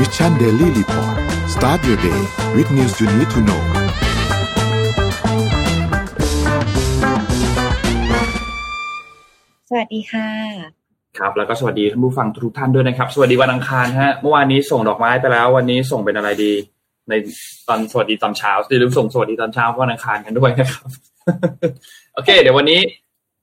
Mission Daily Report start your day with news you need to know สวัสดีค่ะ ครับ แล้วก็สวัสดีท่านผู้ฟังทุกท่านด้วยนะครับ สวัสดีวันอังคารฮะ เมื่อวานนี้ส่งดอกไม้ไปแล้ว วันนี้ส่งเป็นอะไรดี ในตอนสวัสดีตอนเช้าอย่าลืมส่งสวัสดีตอนเช้าวันอังคารกันด้วยนะครับ โอเค เดี๋ยววันนี้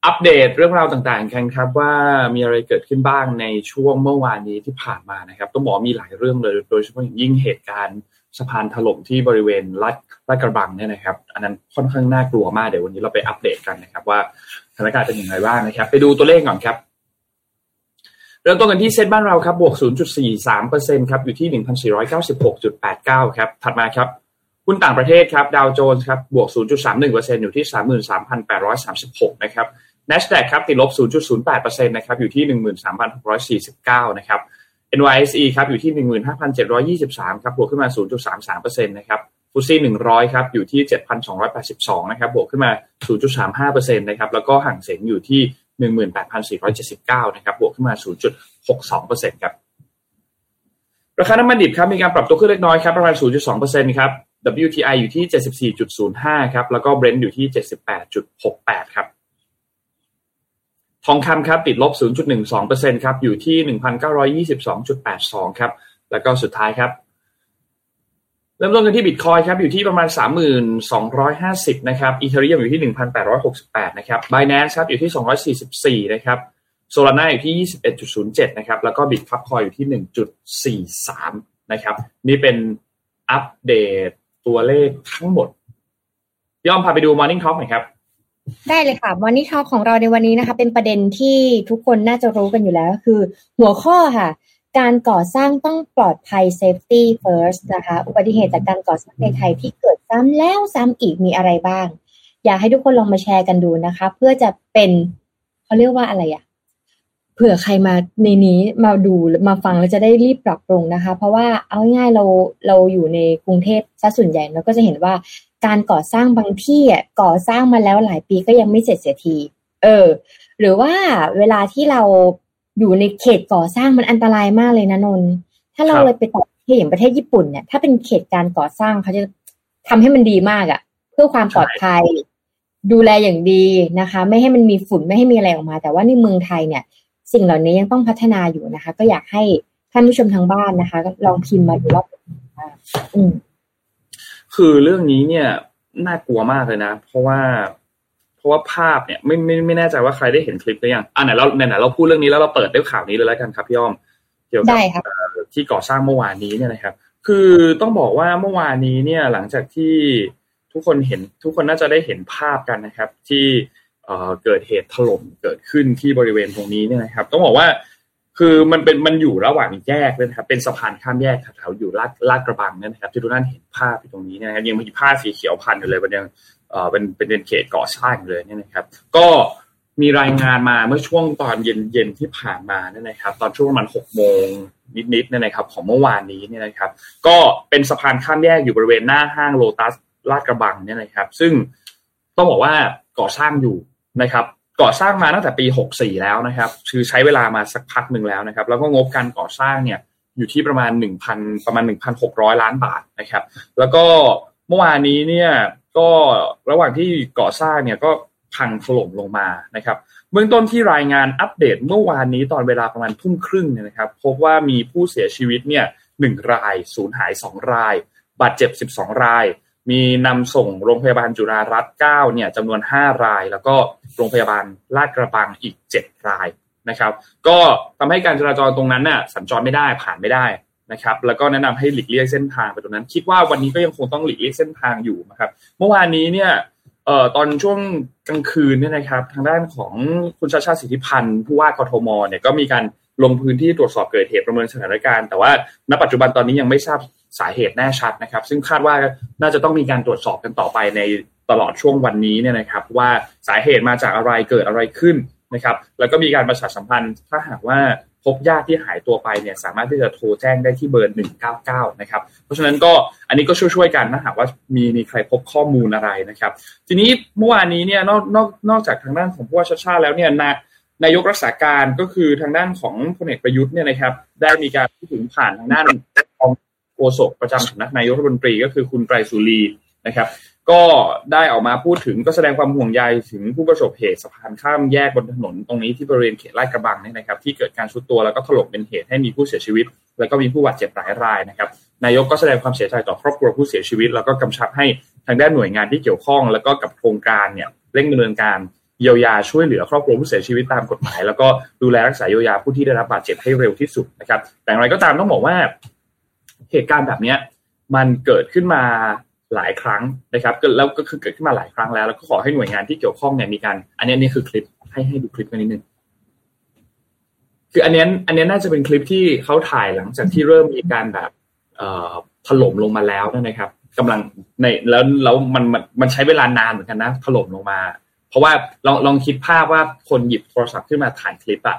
อัปเดตเรื่องราวต่างๆกันครับ ว่ามีอะไรเกิดขึ้นบ้างในช่วงเมื่อวานนี้ที่ผ่านมานะครับต้องบอกมีหลายเรื่องเลย โดยเฉพาะอย่างยิ่งเหตุการณ์สะพานถล่มที่บริเวณลาดลาดกระบังเนี่ยนะครับ อันนั้นค่อนข้างน่ากลัวมากเดี๋ยววันนี้เราไปอัปเดตกันนะครับ ว่าสถานการณ์เป็นอย่างไรบ้างนะครับ ไปดูตัวเลขก่อนครับ เริ่มต้นกันที่เซ็ตบ้านเราครับบวก 0.43%ครับอยู่ที่ 1,496.89 ครับถัดมาครับหุ้นต่างประเทศครับดาวโจนส์ครับบวก 0.31%อยู่ที่ 33,836 นะครับ NASDAQ ครับติดลบ 0.08%นะครับอยู่ที่ 13,649 นะครับ NYSE ครับอยู่ที่ 15,723 ครับบวกขึ้นมา 0.33%นะครับฟุตซี่100 ครับอยู่ที่ 7,282 นะครับบวกขึ้นมา 0.35%นะครับแล้วก็ห่างเสียงอยู่ที่ 18,479 นะครับบวกขึ้นมา 0.62%ครับราคาน้ำมันดิบครับมีการปรับตัวขึ้นเล็กน้อยครับประมาณ 0.2%ครับ WTI อยู่ที่ 74.05 ครับแล้วก็ Brent อยู่ที่ 78.68 ครับ ทองคำครับติดลบ 0.12%ครับอยู่ที่ 1,922.82 ครับ แล้วก็สุดท้ายครับ เริ่มต้นกันที่บิตคอยครับอยู่ที่ประมาณ 3,250 นะครับอีเทเรียมอยู่ที่ 1,868 นะครับ Binance ครับอยู่ที่ 244 นะครับโซลาร่าอยู่ที่ 21.07 นะครับ แล้วก็บิตคับคอยอยู่ที่ 1.43 นะครับ นี่เป็นอัปเดตตัวเลขทั้งหมด ย่อมพาไปดู Morning Talk หน่อยครับ ได้เลยค่ะวันนี้ทอของเราในวันนี้นะคะ เป็นประเด็นที่ทุกคนน่าจะรู้กันอยู่แล้ว คือหัวข้อค่ะ การก่อสร้างต้องปลอดภัย safety first นะคะ อุบัติเหตุจากการก่อสร้างในไทยที่เกิดซ้ำแล้วซ้ำอีกมีอะไรบ้าง อยากให้ทุกคนลองมาแชร์กันดูนะคะ เพื่อจะเป็นเขาเรียกว่าอะไรอะเผื่อใครมาในนี้มาดูมาฟังแล้วจะได้รีบปรับปรุงนะคะ เพราะว่าเอาง่ายๆเราเราอยู่ในกรุงเทพซะส่วนใหญ่เราก็จะเห็นว่า การก่อสร้างบางที่อะก่อสร้างมาแล้วหลายปีก็ยังไม่เสร็จเสียที เออ หรือว่าเวลาที่เราอยู่ในเขตก่อสร้างมันอันตรายมากเลยนะนนถ้าเราเลยไปต่อที่อย่างประเทศญี่ปุ่นเนี่ยถ้าเป็นเขตการก่อสร้างเขาจะทำให้มันดีมากอะ่ะ เพื่อความปลอดภัย ดูแลอย่างดีนะคะ ไม่ให้มันมีฝุ่นไม่ให้มีอะไรออกมา แต่ว่าในเมืองไทยเนี่ย สิ่งเหล่านี้ยังต้องพัฒนาอยู่นะคะ ก็อยากให้ท่านผู้ชมทางบ้านนะคะ ลองพิมพ์มาดูว่าอืม คือเรื่องนี้เนี่ยน่ากลัวมากเลยนะ เพราะว่า เพราะว่าภาพเนี่ยไม่ไม่ไม่แน่ใจว่าใครได้เห็นคลิปหรือยังอ่าไหนเราไหนเราพูดเรื่องนี้แล้วเราเปิดด้วยข่าวนี้เลยแล้วกันครับพี่อ้อมเกี่ยวกับที่ก่อสร้างเมื่อวานนี้เนี่ยนะครับ คือต้องบอกว่าเมื่อวานนี้เนี่ยหลังจากที่ทุกคนเห็นทุกคนน่าจะได้เห็นภาพกันนะครับ ที่เกิดเหตุถล่มเกิดขึ้นที่บริเวณตรงนี้เนี่ยนะครับ ต้องบอกว่า คือมันเป็นมันอยู่ระหว่างแยกเลยครับ เป็นสะพานข้ามแยกแถวอยู่ลาดลาดกระบังนี่ยนะครับ ที่ทุกท่านเห็นภาพอยู่ตรงนี้นะครับยังมีผ้าสีเขียวพันอยู่เลยมันยังเอ่อเป็นเป็นเขตก่อสร้างเลยเนี่ยนะครับ ก็มีรายงานมาเมื่อช่วงตอนเย็นเย็นที่ผ่านมาเนี่ยนะครับ ตอนช่วงประมาณหกโมงนิดๆเนี่ยนะครับ ของเมื่อวานนี้เนี่ยนะครับ ก็เป็นสะพานข้ามแยกอยู่บริเวณหน้าห้างโลตัสลาดกระบังเนี่ยนะครับ ซึ่งต้องบอกว่าก่อสร้างอยู่นะครับ ก่อสร้างมาตั้งแต่ปี 64 แล้วนะครับ คือใช้เวลามาสักพักหนึ่งแล้วนะครับ แล้วก็งบการก่อสร้างเนี่ยอยู่ที่ประมาณ 1,000 ประมาณ 1,600 ล้านบาทนะครับ แล้วก็เมื่อวานนี้เนี่ยก็ระหว่างที่ก่อสร้างเนี่ยก็พังถล่มลงมานะครับ เบื้องต้นที่รายงานอัปเดตเมื่อวานนี้ตอนเวลาประมาณทุ่มครึ่งเนี่ยนะครับ พบว่ามีผู้เสียชีวิตเนี่ยหนึ่งราย สูญหาย 2 ราย บาดเจ็บ 12 ราย มีนำส่งโรงพยาบาลจุฬารัตน์9เนี่ยจำนวน 5 ราย แล้วก็โรงพยาบาลลาดกระบังอีก 7 รายนะครับ ก็ทำให้การจราจรตรงนั้นน่ะสัญจรไม่ได้ผ่านไม่ได้นะครับแล้วก็แนะนำให้หลีกเลี่ยงเส้นทางไปตรงนั้น คิดว่าวันนี้ก็ยังคงต้องหลีกเลี่ยงเส้นทางอยู่นะครับ เมื่อวานนี้เนี่ยเอ่อตอนช่วงกลางคืนเนี่ยนะครับ ทางด้านของคุณชาชาสิทธิพันธ์ผู้ว่ากทมเนี่ยก็มีการลงพื้นที่ตรวจสอบเกิดเหตุประเมินสถานการณ์แต่ว่าณปัจจุบันตอนนี้ยังไม่ทราบ สาเหตุแน่ชัดนะครับ ซึ่งคาดว่าน่าจะต้องมีการตรวจสอบกันต่อไปในตลอดช่วงวันนี้เนี่ยนะครับ ว่าสาเหตุมาจากอะไรเกิดอะไรขึ้นนะครับ แล้วก็มีการประชาสัมพันธ์ถ้าหากว่าพบญาติที่หายตัวไปเนี่ยสามารถที่จะโทรแจ้งได้ที่เบอร์ 199 นะครับ เพราะฉะนั้นก็อันนี้ก็ช่วยๆกันนะหากว่ามีมีใครพบข้อมูลอะไรนะครับ ทีนี้เมื่อวานนี้เนี่ยนอกนอกนอกจากทางด้านของผู้ว่าชาชาแล้วเนี่ยนานายกรักษาการก็คือทางด้านของพลเอกประยุทธ์เนี่ยนะครับ ได้มีการพูดถึงผ่านทางด้าน ของษกประจำสำนักนายกรัฐมนตรีก็คือคุณไตรสุรีนะครับ ก็ได้ออกมาพูดถึงก็แสดงความห่วงใยถึงผู้ประสบเหตุสะพานข้ามแยกบนถนนตรงนี้ที่บริเวณเขตลาดกระบังนี่นะครับ ที่เกิดการชุดตัวแล้วก็ถล่มเป็นเหตุให้มีผู้เสียชีวิต แล้วก็มีผู้บาดเจ็บหลายรายนะครับนายกก็แสดงความเสียใจต่อครอบครัวผู้เสียชีวิต แล้วก็กำชับให้ทางด้านหน่วยงานที่เกี่ยวข้อง แล้วก็กับโครงการเนี่ยเร่งดำเนินการเยียวยาช่วยเหลือครอบครัวผู้เสียชีวิตตามกฎหมาย แล้วก็ดูแลรักษาเยียวยาผู้ที่ได้รับบาดเจ็บให้เร็วที่สุดนะครับแต่อย่างไรก็ตามต้องบอกว่า เหตุการณ์แบบเนี้ยมันเกิดขึ้นมาหลายครั้งนะครับแล้วก็คือเกิดขึ้นมาหลายครั้งแล้ว แล้วก็ขอให้หน่วยงานที่เกี่ยวข้องเนี่ยมีการ อันนี้นี่คือคลิปให้ให้ดูคลิปกันนิดนึงคืออันนี้อันนี้น่าจะเป็นคลิปที่เขาถ่ายหลังจากที่เริ่มมีการแบบเอ่อถล่มลงมาแล้วนะครับกำลังในแล้วแล้วมันมันมันใช้เวลานานเหมือนกันนะถล่มลงมา เพราะว่าลองลองคิดภาพว่าคนหยิบโทรศัพท์ขึ้นมาถ่ายคลิปอะ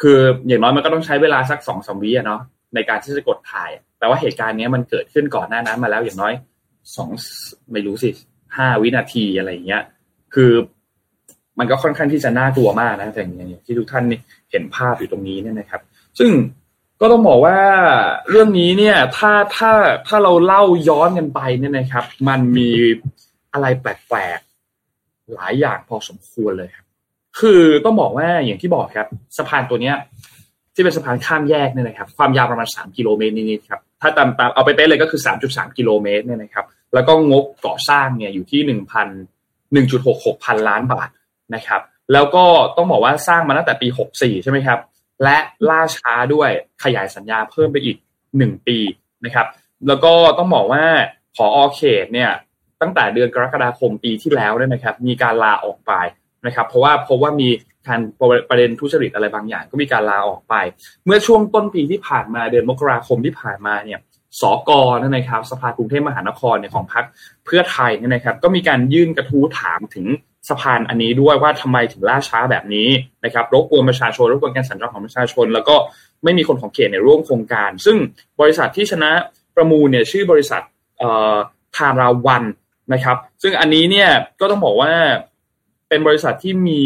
คืออย่างน้อยมันก็ต้องใช้เวลาสักสองสามวิอะเนาะ ในการที่จะกดถ่ายแต่ว่าเหตุการณ์นี้มันเกิดขึ้นก่อนหน้านั้นมาแล้วอย่างน้อยสองไม่รู้สิห้าวินาทีอะไรอย่างเงี้ย คือมันก็ค่อนข้างที่จะน่ากลัวมากนะแต่อย่างเงี้ยที่ทุกท่านเห็นภาพอยู่ตรงนี้เนี่ยนะครับ ซึ่งก็ต้องบอกว่าเรื่องนี้เนี่ย ถ้าถ้าถ้าเราเล่าย้อนกันไปเนี่ยนะครับ มันมีอะไรแปลกๆหลายอย่างพอสมควรเลยครับ คือต้องบอกว่าอย่างที่บอกครับสะพานตัวเนี้ย ที่เป็นสะพานข้ามแยกเนี่ยนะครับ ความยาวประมาณสามกิโลเมตรนิดๆครับ ถ้าตามตามเอาไปเป๊ะเลยก็คือสามจุดสามกิโลเมตรเนี่ยนะครับ แล้วก็งบก่อสร้างเนี่ยอยู่ที่หนึ่งพันหนึ่งจุดหกหกพันล้านบาทนะครับ แล้วก็ต้องบอกว่าสร้างมาตั้งแต่ปีหกสี่ใช่ไหมครับ และล่าช้าด้วยขยายสัญญาเพิ่มไปอีกหนึ่งปีนะครับ แล้วก็ต้องบอกว่าพออเขตเนี่ยตั้งแต่เดือนกรกฎาคมปีที่แล้วเนี่ยนะครับ มีการลาออกไปนะครับ เพราะว่าเพราะว่ามี การประเด็นทุจริตอะไรบางอย่าง ก็มีการลาออกไป เมื่อช่วงต้นปีที่ผ่านมาเดือนมกราคมที่ผ่านมาเนี่ยสกนั่นนะครับสภากรุงเทพมหานครเนี่ยของพรรคเพื่อไทยเนี่ยนะครับ ก็มีการยื่นกระทู้ถามถึงสะพานอันนี้ด้วยว่าทำไมถึงล่าช้าแบบนี้นะครับรบกวนประชาชนรบกวนการสัญจรของประชาชน แล้วก็ไม่มีคนของเขตในร่วมโครงการ ซึ่งบริษัทที่ชนะประมูลเนี่ยชื่อบริษัทเอ่อทาราวันนะครับ ซึ่งอันนี้เนี่ยก็ต้องบอกว่าเป็นบริษัทที่มี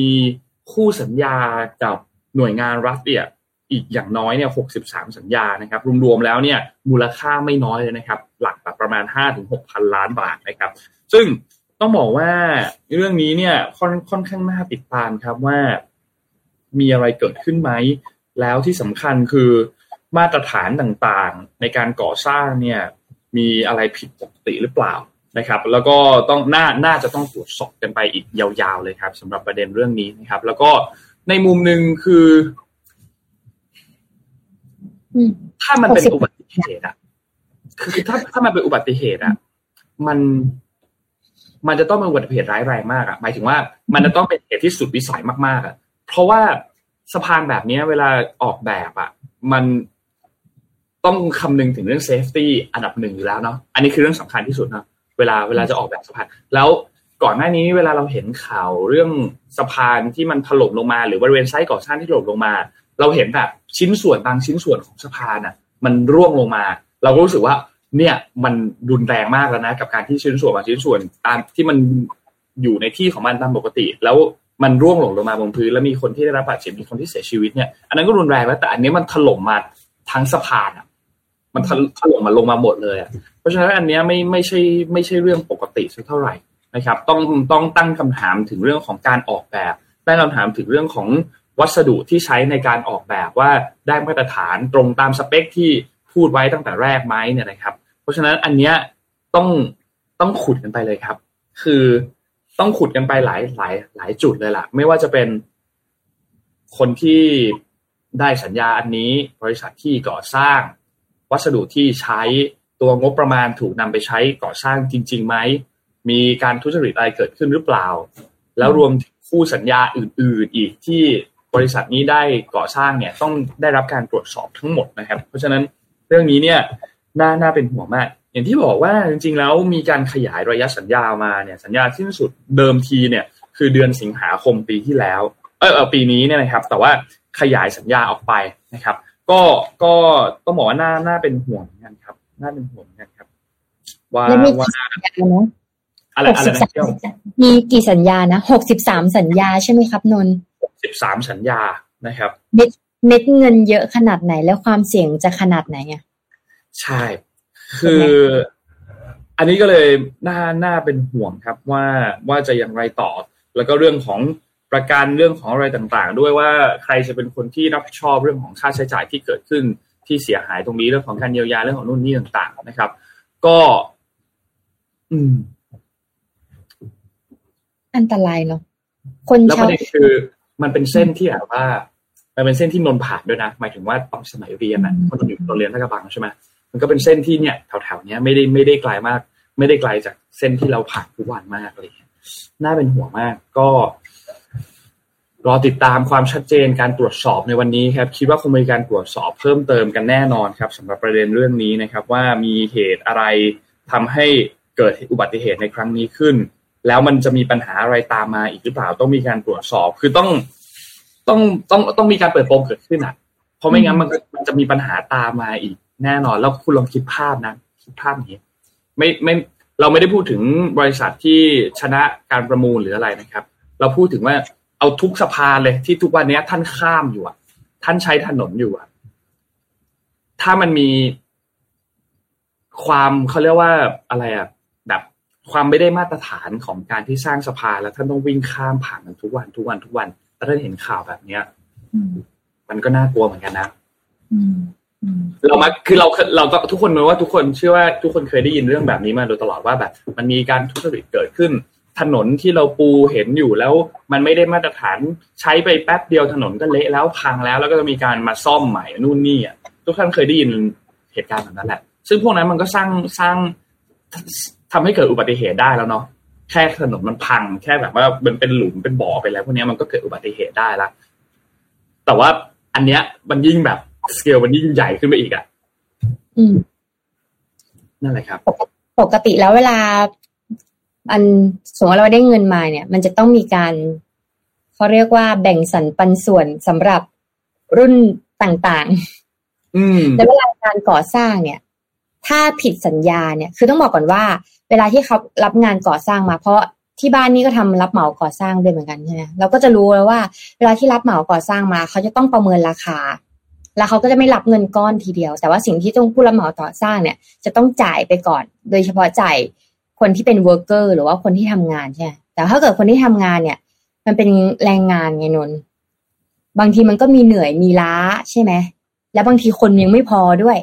คู่สัญญากับหน่วยงานรัฐเนี่ยอีกอย่างน้อยเนี่ยหกสิบสามสัญญานะครับ รวมๆแล้วเนี่ยมูลค่าไม่น้อยเลยนะครับ หลักแบบประมาณห้าถึงหกพันล้านบาทนะครับ ซึ่งต้องบอกว่าเรื่องนี้เนี่ยค่อนค่อนข้างน่าติดตามครับว่ามีอะไรเกิดขึ้นไหม แล้วที่สำคัญคือมาตรฐานต่างๆ ในการก่อสร้างเนี่ยมีอะไรผิดปกติหรือเปล่า นะครับ แล้วก็ต้องน่าน่าจะต้องตรวจสอบกันไปอีกยาวๆเลยครับสำหรับประเด็นเรื่องนี้นะครับ แล้วก็ในมุมหนึ่งคือถ้ามันเป็นอุบัติเหตุอะคือถ้าถ้ามันเป็นอุบัติเหตุอะมันมันจะต้องเป็นอุบัติเหตุร้ายแรงมากอะหมายถึงว่ามันจะต้องเป็นเหตุที่สุดวิสัยมากๆอะเพราะว่าสะพานแบบนี้เวลาออกแบบอะมันต้องคำนึงถึงเรื่อง safety อันดับหนึ่งอยู่แล้วเนาะอันนี้คือเรื่องสำคัญที่สุดนะ เวลาเวลาจะออกแบบสะพาน แล้วก่อนหน้านี้เวลาเราเห็นข่าวเรื่องสะพานที่มันถล่มลงมา หรือบริเวณไซต์ก่อสร้างที่ถล่มลงมา เราเห็นแบบชิ้นส่วนบางชิ้นส่วนของสะพานอะ มันร่วงลงมา เราก็รู้สึกว่าเนี่ยมันรุนแรงมากแล้วนะ กับการที่ชิ้นส่วนบางชิ้นส่วนตามที่มันอยู่ในที่ของมันตามปกติ แล้วมันร่วงหล่นลงมาบนพื้น แล้วมีคนที่ได้รับบาดเจ็บมีคนที่เสียชีวิตเนี่ยอันนั้นก็รุนแรงแล้วแต่อันนี้มันถล่มมาทั้งสะพานอะ มันถล่มมาลงมาหมดเลยอะเพราะฉะนั้นอันนี้ไม่ไม่ใช่ไม่ใช่เรื่องปกติสักเท่าไหร่นะครับ ต้องต้องตั้งคำถามถึงเรื่องของการออกแบบตั้งคำถามถึงเรื่องของวัสดุที่ใช้ในการออกแบบว่าได้มาตรฐานตรงตามสเปคที่พูดไว้ตั้งแต่แรกไหมเนี่ยนะครับ เพราะฉะนั้นอันเนี้ยต้องต้องขุดกันไปเลยครับ คือต้องขุดกันไปหลายหลายหลายจุดเลยล่ะ ไม่ว่าจะเป็นคนที่ได้สัญญาอันนี้ บริษัทที่ก่อสร้าง วัสดุที่ใช้ตัวงบประมาณถูกนำไปใช้ก่อสร้างจริงๆไหมมีการทุจริตอะไรเกิดขึ้นหรือเปล่า แล้วรวมถึงคู่สัญญาอื่น ๆ อีกที่บริษัทนี้ได้ก่อสร้างเนี่ยต้องได้รับการตรวจสอบทั้งหมดนะครับ เพราะฉะนั้นเรื่องนี้เนี่ยน่าน่าเป็นห่วงมาก อย่างที่บอกว่าจริงๆแล้วมีการขยายระยะสัญญามาเนี่ยสัญญาสิ้นสุดเดิมทีเนี่ยคือเดือนสิงหาคมปีที่แล้วเออปีนี้เนี่ยนะครับ แต่ว่าขยายสัญญาออกไปนะครับ ก็ก็ต้องบอกว่าน่าน่าเป็นห่วงเหมือนกันครับน่าเป็นห่วงกันครับ ว่าว่าอะไรอะไรนะเที่ยวมีกี่สัญญานะหกสิบสามสัญญาใช่ไหมครับนนสิบสามสัญญานะครับ เม็ดเม็ดเงินเยอะขนาดไหนแล้วความเสี่ยงจะขนาดไหนอะใช่ คือ อันนี้ก็เลยน่าน่าเป็นห่วงครับว่าว่าจะอย่างไรต่อ แล้วก็เรื่องของ ประกันเรื่องของอะไรต่างๆ ด้วยว่าใครจะเป็นคนที่รับผิดชอบเรื่องของค่าใช้จ่ายที่เกิดขึ้นที่เสียหายตรงนี้เรื่องของการเยียวยาเรื่องของนู่นนี่ต่าง ๆ นะครับ ก็ อืม อันตรายเนาะคนแล้วปชาวระเด็นคือ มันเป็นเส้นที่แบบว่า มันเป็นเส้นที่นนท์ผ่านด้วยนะหมายถึงว่าตอนสมัยเรียนนะเพราะนนท์อยู่โรงเรียนท่ากระบังใช่ไหมมันก็เป็นเส้นที่เนี่ยแถวๆเนี้ยไม่ได้ไม่ได้ไกลมาก ไม่ได้ไกลจากเส้นที่เราผ่านทุกวันมากอะไรอย่างเงี้ยน่าเป็นห่วงมาก ก็ รอติดตามความชัดเจนการตรวจสอบในวันนี้ครับคิดว่าคงมีการตรวจสอบเพิ่มเติมกันแน่นอนครับสำหรับประเด็นเรื่องนี้นะครับ ว่ามีเหตุอะไรทำให้เกิดอุบัติเหตุในครั้งนี้ขึ้น แล้วมันจะมีปัญหาอะไรตามมาอีกหรือเปล่าต้องมีการตรวจสอบคือต้องต้องต้องต้องมีการเปิดโปงเกิดขึ้นอะ เพราะไม่งั้นมันมันจะมีปัญหาตามมาอีกแน่นอน แล้วคุณลองคิดภาพนะคิดภาพอย่างนี้ไม่ไม่เราไม่ได้พูดถึงบริษัทที่ชนะการประมูลหรืออะไรนะครับ เราพูดถึงว่า เอาทุกสะพานเลย ที่ทุกวันนี้ท่านข้ามอยู่อะ ท่านใช้ถนนอยู่อะ ถ้ามันมีความเขาเรียกว่าอะไรอะแบบความไม่ได้มาตรฐานของการที่สร้างสะพานแล้วท่านต้องวิ่งข้ามผ่านกันทุกวันทุกวันทุกวันแล้วท่านเห็นข่าวแบบเนี้ยมันก็น่ากลัวเหมือนกันนะเรามาคือเราเราก็ทุกคนรู้ว่าทุกคนเชื่อว่าทุกคนเคยได้ยินเรื่องแบบนี้มาโดยตลอดว่าแบบ มันมีการทุจริตเกิดขึ้น ถนนที่เราปูเห็นอยู่แล้ว มันไม่ได้มาตรฐานใช้ไปแป๊บเดียวถนนก็เละแล้วพังแล้ว แล้วก็จะมีการมาซ่อมใหม่นู่นนี่อะทุกท่านเคยได้ยินเหตุการณ์แบบนั้นแหละ ซึ่งพวกนั้นมันก็สร้างสร้างทำให้เกิดอุบัติเหตุได้แล้วเนาะแค่ถนนมันพัง แค่แบบว่ามันเป็นหลุมเป็นบ่อไปแล้วพวกนี้มันก็เกิดอุบัติเหตุได้ละแต่ว่าอันเนี้ยมันยิ่งแบบสเกลมันยิ่งใหญ่ขึ้นไปอีกอะ อืม นั่นแหละครับ ปกติแล้วเวลา อันสมมติว่าเราได้เงินมาเนี่ย มันจะต้องมีการเขาเรียกว่าแบ่งสรรปันส่วนสำหรับรุ่นต่างอืมๆแล้วเวลาการก่อสร้างเนี่ย ถ้าผิดสัญญาเนี่ย คือต้องบอกก่อนว่า เวลาที่เขารับงานก่อสร้างมาเพราะที่บ้านนี่ก็ทำรับเหมาก่อสร้างด้วยเหมือนกันใช่ไหมเราก็จะรู้แล้วว่า เวลาที่รับเหมาก่อสร้างมา เขาจะต้องประเมินราคา แล้วเขาก็จะไม่รับเงินก้อนทีเดียว แต่ว่าสิ่งที่ต้องผู้รับเหมาก่อสร้างเนี่ย จะต้องจ่ายไปก่อน โดยเฉพาะจ่าย คนที่เป็น worker หรือว่าคนที่ทำงานใช่ไหมแต่ถ้าเกิดคนที่ทำงานเนี่ย มันเป็นแรงงานไงนนท์บางทีมันก็มีเหนื่อยมีล้าใช่ไหมแล้วบางทีคนยังไม่พอด้วย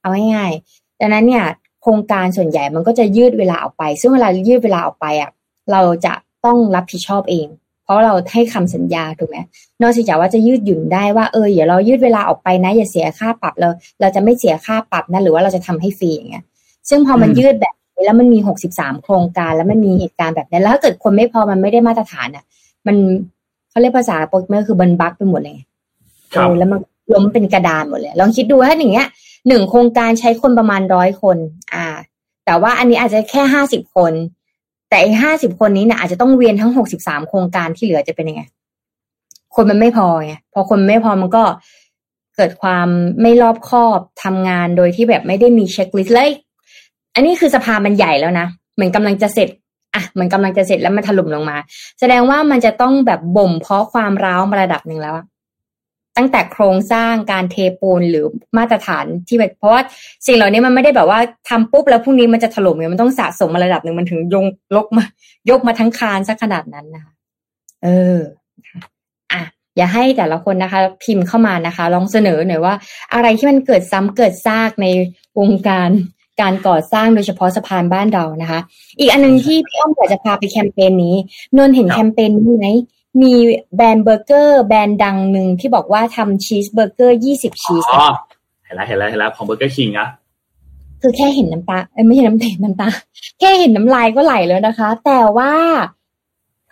เอาง่ายๆดังนั้นเนี่ยโครงการส่วนใหญ่มันก็จะยืดเวลาออกไป ซึ่งเวลายืดเวลาออกไปอะเราจะต้องรับผิดชอบเอง เพราะเราให้คำสัญญาถูกไหมนอกจากว่าจะยืดหยุ่นได้ว่าเออเดี๋ยวเรายืดเวลาออกไปนะ อย่าเสียค่าปรับเรา เราจะไม่เสียค่าปรับนะหรือว่าเราจะทำให้ฟรีอย่างเงี้ย ซึ่งพอมันอืมยืดแบบนี้ แล้วมันมีหกสิบสามโครงการ แล้วมันมีเหตุการณ์แบบนี้แล้วถ้าเกิดคนไม่พอมันไม่ได้มาตรฐานอะ มันเขาเรียกภาษาโปรแกรมเมอร์คือบันบักไปหมดเลยครับเออแล้วมันล้มเป็นกระดานหมดเลย ลองคิดดูถ้าอย่างเงี้ยหนึ่งโครงการใช้คนประมาณร้อยคน อ่า แต่ว่าอันนี้อาจจะแค่ห้าสิบคน แต่ไอ้ห้าสิบคนนี้เนี่ยอาจจะต้องเวียนทั้งหกสิบสามโครงการที่เหลือจะเป็นยังไง คนมันไม่พอไงพอคนไม่พอมันก็เกิดความไม่รอบคอบทำงานโดยที่แบบไม่ได้มีเช็คลิสต์เลย อันนี้คือสภามันใหญ่แล้วนะเหมือนกำลังจะเสร็จอะเหมือนกำลังจะเสร็จแล้วมันถล่มลงมา แสดงว่ามันจะต้องแบบบ่มเพาะความร้าวมาระดับหนึ่งแล้วตั้งแต่โครงสร้างการเทปูนหรือมาตรฐานที่แบบเพราะว่าสิ่งเหล่านี้มันไม่ได้แบบว่าทำปุ๊บแล้วพรุ่งนี้มันจะถล่มไงมันต้องสะสมมาระดับหนึ่งมันถึงยงลกมา ยกมาทั้งคานสักขนาดนั้นนะคะเอออะอย่าให้แต่ละคนนะคะ พิมพ์เข้ามานะคะ ลองเสนอหน่อยว่า อะไรที่มันเกิดซ้ำเกิดซากในวงการ การก่อสร้างโดยเฉพาะสะพานบ้านเรานะคะ อีกอันหนึงที่พี่อ้อมอยากจะพาไปแคมเปญนี้นนท์เห็นครับแคมเปญนี้ไหมมีแบรนด์เบอร์เกอร์ แบรนด์ดังหนึ่งที่บอกว่าทำชีสเบอร์เกอร์ยี่สิบชีสอ๋อเห็นแล้วเห็นแล้วเห็นแล้วของเบอร์เกอร์คิงอะคือแค่เห็นน้ำตาเอ้ยไม่ใช่น้ำเตน้ำตา แค่เห็นน้ำลายก็ไหลแล้วนะคะ แต่ว่า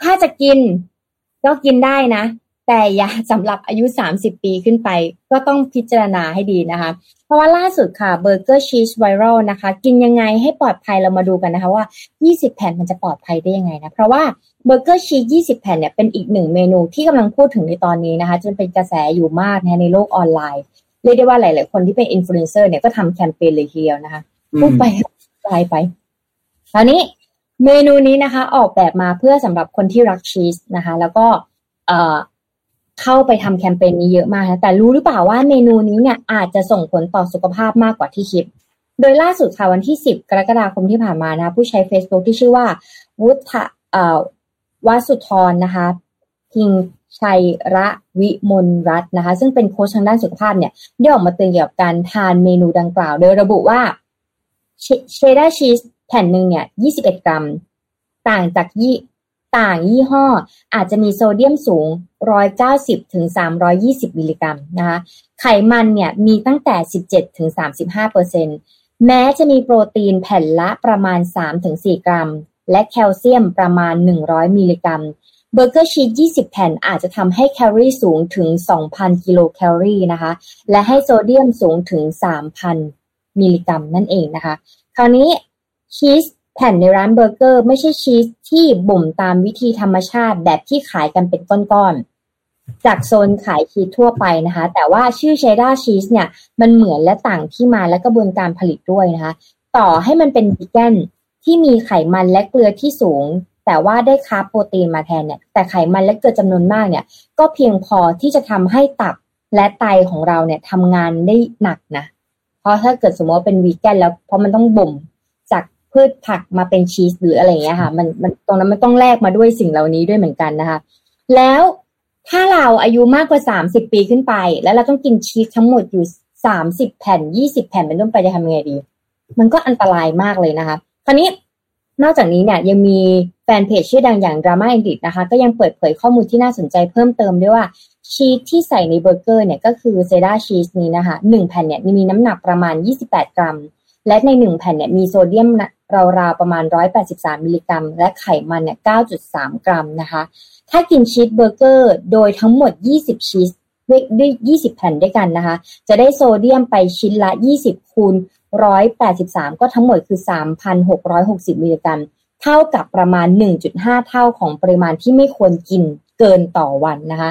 ถ้าจะกินก็กินได้นะ แต่อย่าสำหรับอายุสามสิบปีขึ้นไป ก็ต้องพิจารณาให้ดีนะคะ เพราะว่าล่าสุดค่ะเบอร์เกอร์ชีสไวรัลนะคะ กินยังไงให้ปลอดภัยเรามาดูกันนะคะว่า 20 แผ่นมันจะปลอดภัยได้ยังไงนะ เพราะว่าเบอร์เกอร์ชีส20 แผ่นเนี่ยเป็นอีกหนึ่งเมนูที่กำลังพูดถึงในตอนนี้นะคะจนเป็นกระแสอยู่มากนะในโลกออนไลน์ เรียกได้ว่าหลาย ๆ คนที่เป็นอินฟลูเอนเซอร์เนี่ยก็ทำแคมเปญเลยทีเดียวนะคะพูดไปไกลไปคราวนี้เมนูนี้นะคะ ออกแบบมาเพื่อสำหรับคนที่รักชีสนะคะ แล้วก็เอ่อ เข้าไปทำแคมเปญนี้เยอะมากนะแต่รู้หรือเปล่าว่าเมนูนี้เนี่ยอาจจะส่งผลต่อสุขภาพมากกว่าที่คิด โดยล่าสุดค่ะวันที่ 10 กรกฎาคมที่ผ่านมานะผู้ใช้ Facebook ที่ชื่อว่าวุฒเอ่อวสุธรนะคะพิงชัยระวิมลรัตน์นะคะ ซึ่งเป็นโค้ชทางด้านสุขภาพเนี่ยได้ออกมาเตือนเกี่ยวกับการทานเมนูดังกล่าว โดยระบุว่าเชดดาร์ชีสแผ่นหนึ่งเนี่ย 21 กรัม ต่างจากยี่ ต่างยี่ห้ออาจจะมีโซเดียมสูง 190ถึง320 มิลลิกรัมนะคะ ไขมันเนี่ยมีตั้งแต่ 17ถึง35เปอร์เซ็นต์แม้จะมีโปรตีนแผ่นละประมาณ3-4กรัม และแคลเซียมประมาณ 100 มิลลิกรัม เบอร์เกอร์ชีส20 แผ่นอาจจะทำให้แคลอรี่สูงถึง 2,000 กิโลแคลอรี่นะคะ และให้โซเดียมสูงถึง 3,000 มิลลิกรัมนั่นเองนะคะ คราวนี้ชีส แผ่นในร้านเบอร์เกอร์ไม่ใช่ชีสที่บ่มตามวิธีธรรมชาติแบบที่ขายกันเป็นก้อนๆ จากโซนขายชีสทั่วไปนะคะ แต่ว่าชื่อเชดดาชีสเนี่ย มันเหมือนและต่างที่มาและกระบวนการผลิตด้วยนะคะ ต่อให้มันเป็นวีแกนที่มีไขมันและเกลือที่สูง แต่ว่าได้คาร์บโปรตีนมาแทนเนี่ย แต่ไขมันและเกลือจำนวนมากเนี่ย ก็เพียงพอที่จะทำให้ตับและไตของเราเนี่ยทำงานได้หนักนะ เพราะถ้าเกิดสมมติว่าเป็นวีแกนแล้วเพราะมันต้องบ่ม พืชผักมาเป็นชีสหรืออะไรเงี้ยค่ะ มันมันตรงนั้นมันต้องแลกมาด้วยสิ่งเหล่านี้ด้วยเหมือนกันนะคะ แล้วถ้าเราอายุมากกว่าสามสิบปีขึ้นไป แล้วเราต้องกินชีสทั้งหมดอยู่สามสิบแผ่นยี่สิบแผ่นเป็นต้นไปจะทำยังไงดี มันก็อันตรายมากเลยนะคะ คราวนี้นอกจากนี้เนี่ยยังมีแฟนเพจชื่อดังอย่าง Drama e n d i t นะคะ ก็ยังเปิดเผยข้อมูลที่น่าสนใจเพิ่มเติมด้วยว่าชีสที่ใส่ในเบอร์เกอร์เนี่ยก็คือเซดาชีสนี้นะคะหนึ่งแผ่นเนี่ยมีน้ำหนักประมาณ 28 กรัม และในหนึ่งแผ่นเนี่ยมีโซเดียม ราวๆประมาณ 183 มิลลิกรัม และไขมันเนี่ย 9.3 กรัมนะคะ ถ้ากินชีสเบอร์เกอร์โดยทั้งหมด 20 ชีสด้วย 20 แผ่นด้วยกันนะคะ จะได้โซเดียมไปชิ้นละ 20 คูณ 183 ก็ทั้งหมดคือ 3,660 มิลลิกรัม เท่ากับประมาณ 1.5 เท่าของปริมาณที่ไม่ควรกินเกินต่อวันนะคะ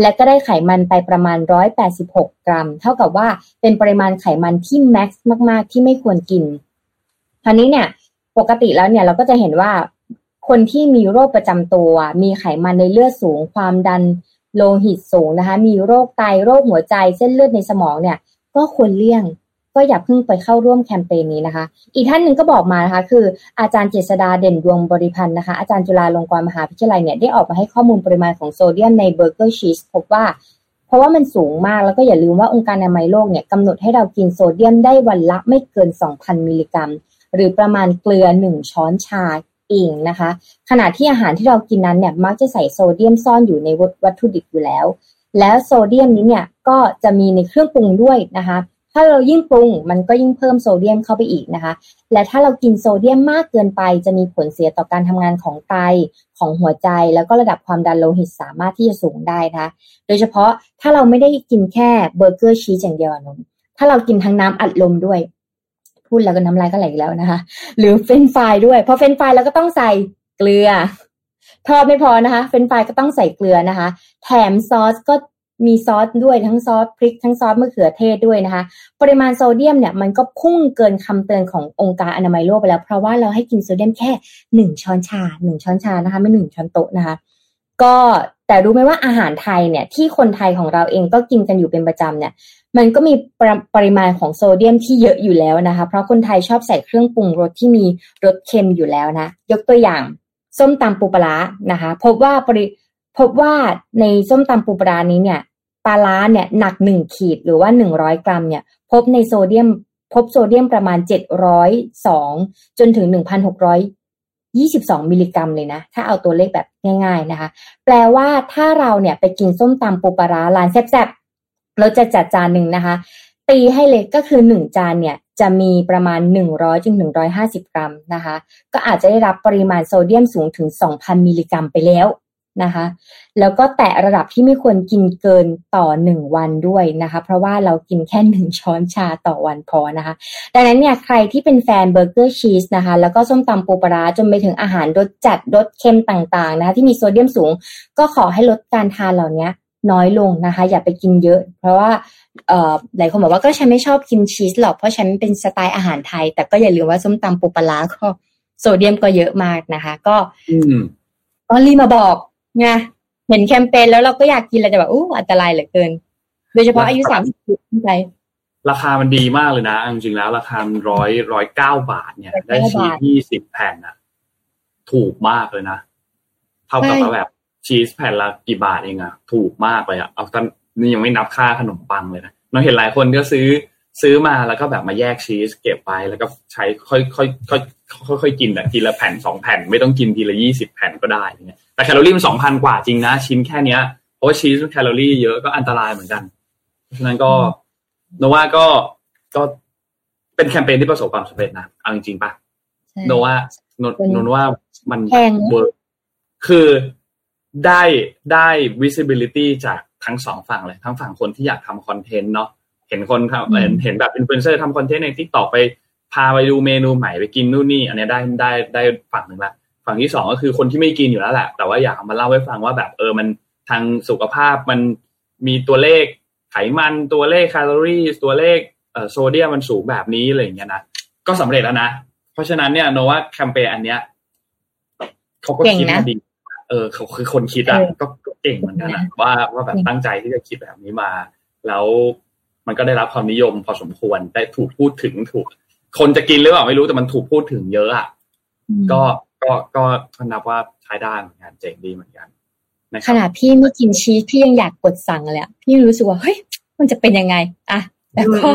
และก็ได้ไขมันไปประมาณ 186 กรัม เท่ากับว่าเป็นปริมาณไขมันที่ max มาก ๆ ที่ไม่ควรกินคราวนี้เนี่ย ปกติแล้วเนี่ยเราก็จะเห็นว่าคนที่มีโรคประจำตัว มีไขมันในเลือดสูง ความดันโลหิตสูงนะคะ มีโรคไตโรคหัวใจเส้นเลือดในสมองเนี่ย ก็ควรเลี่ยง ก็อย่าเพิ่งไปเข้าร่วมแคมเปญนี้นะคะ อีกท่านหนึ่งก็บอกมานะคะ คืออาจารย์เจษฎาเด่นดวงบริพันธ์นะคะ อาจารย์จุฬาลงกรณ์มหาวิทยาลัยเนี่ยได้ออกมาให้ข้อมูลปริมาณของโซเดียมในเบอร์เกอร์ชีสพบว่า เพราะว่ามันสูงมากแล้วก็อย่าลืมว่าองค์การอนามัยโลกเนี่ยกำหนดให้เรากินโซเดียมได้วันละไม่เกิน 2,000 มิลลิกรัม หรือประมาณเกลือ 1 ช้อนชาเองนะคะ ขณะที่อาหารที่เรากินนั้นเนี่ยมักจะใส่โซเดียมซ่อนอยู่ในวัตถุดิบอยู่แล้ว แล้วโซเดียมนี้เนี่ยก็จะมีในเครื่องปรุงด้วยนะคะ ถ้าเรายิ่งปรุงมันก็ยิ่งเพิ่มโซเดียมเข้าไปอีกนะคะ และถ้าเรากินโซเดียมมากเกินไป จะมีผลเสียต่อการทำงานของไตของหัวใจ แล้วก็ระดับความดันโลหิตสามารถที่จะสูงได้นะคะ โดยเฉพาะถ้าเราไม่ได้กินแค่เบอร์เกอร์ชีสอย่างเดียวนะถ้าเรากินทั้งน้ำอัดลมด้วย พูดแล้วก็น้ำลายก็ไหลแล้วนะคะ หรือเฟรนฟรายด้วย เพราะเฟรนฟรายเราก็ต้องใส่เกลือ ทอดไม่พอนะคะ เฟรนฟรายก็ต้องใส่เกลือนะคะ แถมซอสก็มีซอสด้วยทั้งซอสพริกทั้งซอสมะเขือเทศด้วยนะคะ ปริมาณโซเดียมเนี่ยมันก็พุ่งเกินคำเตือนขององค์การอนามัยโลกไปแล้ว เพราะว่าเราให้กินโซเดียมแค่หนึ่งช้อนชาหนึ่งช้อนชานะคะ ไม่หนึ่งช้อนโต๊ะนะคะ ก็ แต่รู้ไหมว่าอาหารไทยเนี่ยที่คนไทยของเราเองก็กินกันอยู่เป็นประจำเนี่ย มันก็มีปรปริมาณของโซเดียมที่เยอะอยู่แล้วนะคะ เพราะคนไทยชอบใส่เครื่องปรุงรสที่มีรสเค็มอยู่แล้วนะ ยกตัวอย่างส้มตำปูปลานะคะ พบว่าปริพบว่าในส้มตำปูปลานี้เนี่ยปลาล้าเนี่ยหนักหนึ่งขีดหรือว่าหนึ่งร้อยกรัมเนี่ย พบในโซเดียม พบโซเดียมประมาณเจ็ดร้อยสองจนถึงหนึ่งพันหกร้อยยี่สิบสองมิลลิกรัมเลยนะ ถ้าเอาตัวเลขแบบ ง่ายๆนะคะ แปลว่าถ้าเราเนี่ยไปกินส้มตำปูปลาร้านแซ่บๆเราจะจัดจานหนึ่งนะคะ ตีให้เล็กก็คือหนึ่งจานเนี่ยจะมีประมาณหนึ่งร้อยถึงหนึ่งร้อยห้าสิบกรัมนะคะ ก็อาจจะได้รับปริมาณโซเดียมสูงถึงสองพันมิลลิกรัมไปแล้ว นะคะ แล้วก็แตะระดับที่ไม่ควรกินเกินต่อหนึ่งวันด้วยนะคะ เพราะว่าเรากินแค่หนึ่งช้อนชาต่อวันพอนะคะ ดังนั้นเนี่ยใครที่เป็นแฟนเบอร์เกอร์ชีสนะคะ แล้วก็ส้มตำปูปลาจนไปถึงอาหารรสจัดรสเค็มต่างๆนะคะที่มีโซเดียมสูง ก็ขอให้ลดการทานเหล่านี้น้อยลงนะคะ อย่าไปกินเยอะ เพราะว่าเอ่อหลายคนบอกว่าก็ฉันไม่ชอบกินชีสหรอกเพราะฉันเป็นสไตล์อาหารไทย แต่ก็อย่าลืมว่าส้มตำปูปลาก็โซเดียมก็เยอะมากนะคะ ก็อืมก็รีบมาบอก ไงเห็นแคมเปญแล้วเราก็อยากกินเราจะแบบอู้อันตรายเหลือเกิน โดยเฉพาะอายุสามสิบขึ้นไปราคามันดีมากเลยนะจริงๆแล้ว ราคาร้อยร้อยเก้าบาทเนี่ย ได้ชีสยี่สิบแผ่นนะถูกมากเลยนะ เท่ากับว่าแบบชีสแผ่นละกี่บาทเองอะถูกมากเลยอะเอาตอนนี่ยังไม่นับค่าขนมปังเลยนะเราเห็นหลายคนก็ซื้อซื้อมาแล้วก็แบบมาแยกชีสเก็บไปแล้วก็ใช้ค่อยค่อยค่อยค่อยค่อยกินแบบทีละแผ่นสองแผ่นไม่ต้องกินทีละยี่สิบแผ่นก็ได้เนี่ย แต่แคลอรี่มันสองพันกว่าจริงนะ ชิ้นแค่เนี้ยเพราะว่าชีสแคลอรี่เยอะก็อันตรายเหมือนกันเพราะฉะนั้นก็โนว่าก็ก็เป็นแคมเปญที่ประสบความสำเร็จนะเอาจริงๆปะโนว่าโนโนว่ามัน work คือได้ได้ visibility จากทั้งสองฝั่งเลย ทั้งฝั่งคนที่อยากทำคอนเทนต์เนาะเห็นคนทำเห็นเห็นแบบอินฟลูเอนเซอร์ทำคอนเทนต์ในทิกตอกไปพาไปดูเมนูใหม่ไปกินนู่นนี่ อันนี้ได้ได้ได้ฝั่งหนึ่งละ ฝั่งที่สองก็คือคนที่ไม่กินอยู่แล้วแหละ แต่ว่าอยากมาเล่าให้ฟังว่าแบบเออมันทางสุขภาพมันมีตัวเลขไขมันตัวเลขแคลอรี่ตัวเลขเอ่อโซเดียมมันสูงแบบนี้อะไรอย่างเงี้ยนะก็สำเร็จแล้วนะ เพราะฉะนั้นเนี่ยโนว่าแคมเปญอันเนี้ยเขาก็คิดมาดีเออเขาคือคนคิดอะก็เก่งเหมือนกันนะว่าว่าแบบตั้งใจที่จะคิดแบบนี้มา แล้วมันก็ได้รับความนิยมพอสมควรได้ถูกพูดถึงถูก คนจะกินหรือเปล่าไม่รู้แต่มันถูกพูดถึงเยอะอะก็ ก็ก็นับว่าใช้ได้เหมือนกันเจ๋งดีเหมือนกันขนาดพี่ไม่กินชีสพี่ยังอยากกดสั่งเลยอะพี่รู้สึกว่าเฮ้ยมันจะเป็นยังไงอะแล้วก็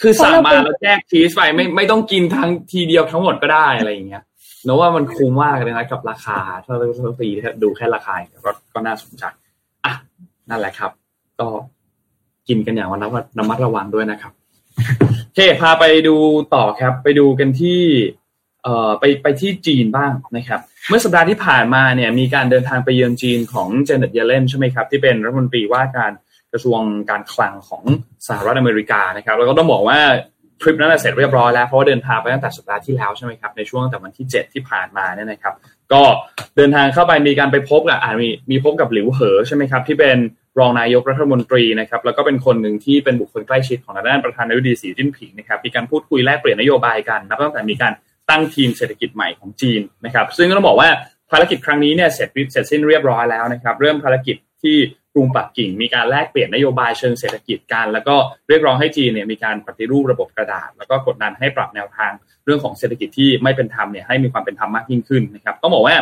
คือสั่งมาแล้วแจกชีสไปไม่ไม่ต้องกินทั้งทีเดียวทั้งหมดก็ได้อะไรอย่างเงี้ยนว่ามันคุ้มมากเลยนะกับราคา ถ้าเราตีดูแค่ราคาก็ก็น่าสนใจอะนั่นแหละครับ ก็กินกันอย่างวันนั้นว่าระมัดระวังด้วยนะครับโอเคพาไปดูต่อครับ ไปดูกันที่ เอ่อไปไปที่จีนบ้างนะครับ เมื่อสัปดาห์ที่ผ่านมาเนี่ยมีการเดินทางไปเยือนจีนของเจเน็ตเยเลนใช่ไหมครับ ที่เป็นรัฐมนตรีว่าการกระทรวงการคลังของสหรัฐอเมริกานะครับ แล้วก็ต้องบอกว่าทริปนั้นเสร็จเรียบร้อยแล้วเพราะว่าเดินทางไปตั้งแต่สัปดาห์ที่แล้วใช่ไหมครับในช่วงแต่วันที่ 7 ที่ผ่านมาเนี่ยนะครับ ก็เดินทางเข้าไปมีการไปพบกับอ่ามีมีพบกับหลิวเหอใช่ไหมครับที่เป็นรองนายกรัฐมนตรีนะครับ แล้วก็เป็นคนหนึ่งที่เป็นบุคคลใกล้ชิดของด้านประธานาธิบดีสีจิ้นผิงนะครับมีการพูดคุยแลกเปลี่ยนนโยบายกันนับตั้งแต่มีการ ตั้งทีมเศรษฐกิจใหม่ของจีนนะครับ ซึ่งก็ต้องบอกว่าภารกิจครั้งนี้เนี่ยเสร็จเสร็จสิ้นเรียบร้อยแล้วนะครับ เริ่มภารกิจที่กรุงปักกิ่ง มีการแลกเปลี่ยนนโยบายเชิงเศรษฐกิจกัน แล้วก็เรียกร้องให้จีนเนี่ยมีการปฏิรูประบบกระดาษ แล้วก็กดดันให้ปรับแนวทางเรื่องของเศรษฐกิจที่ไม่เป็นธรรมเนี่ยให้มีความเป็นธรรมมากยิ่งขึ้นนะครับต้องบอกว่า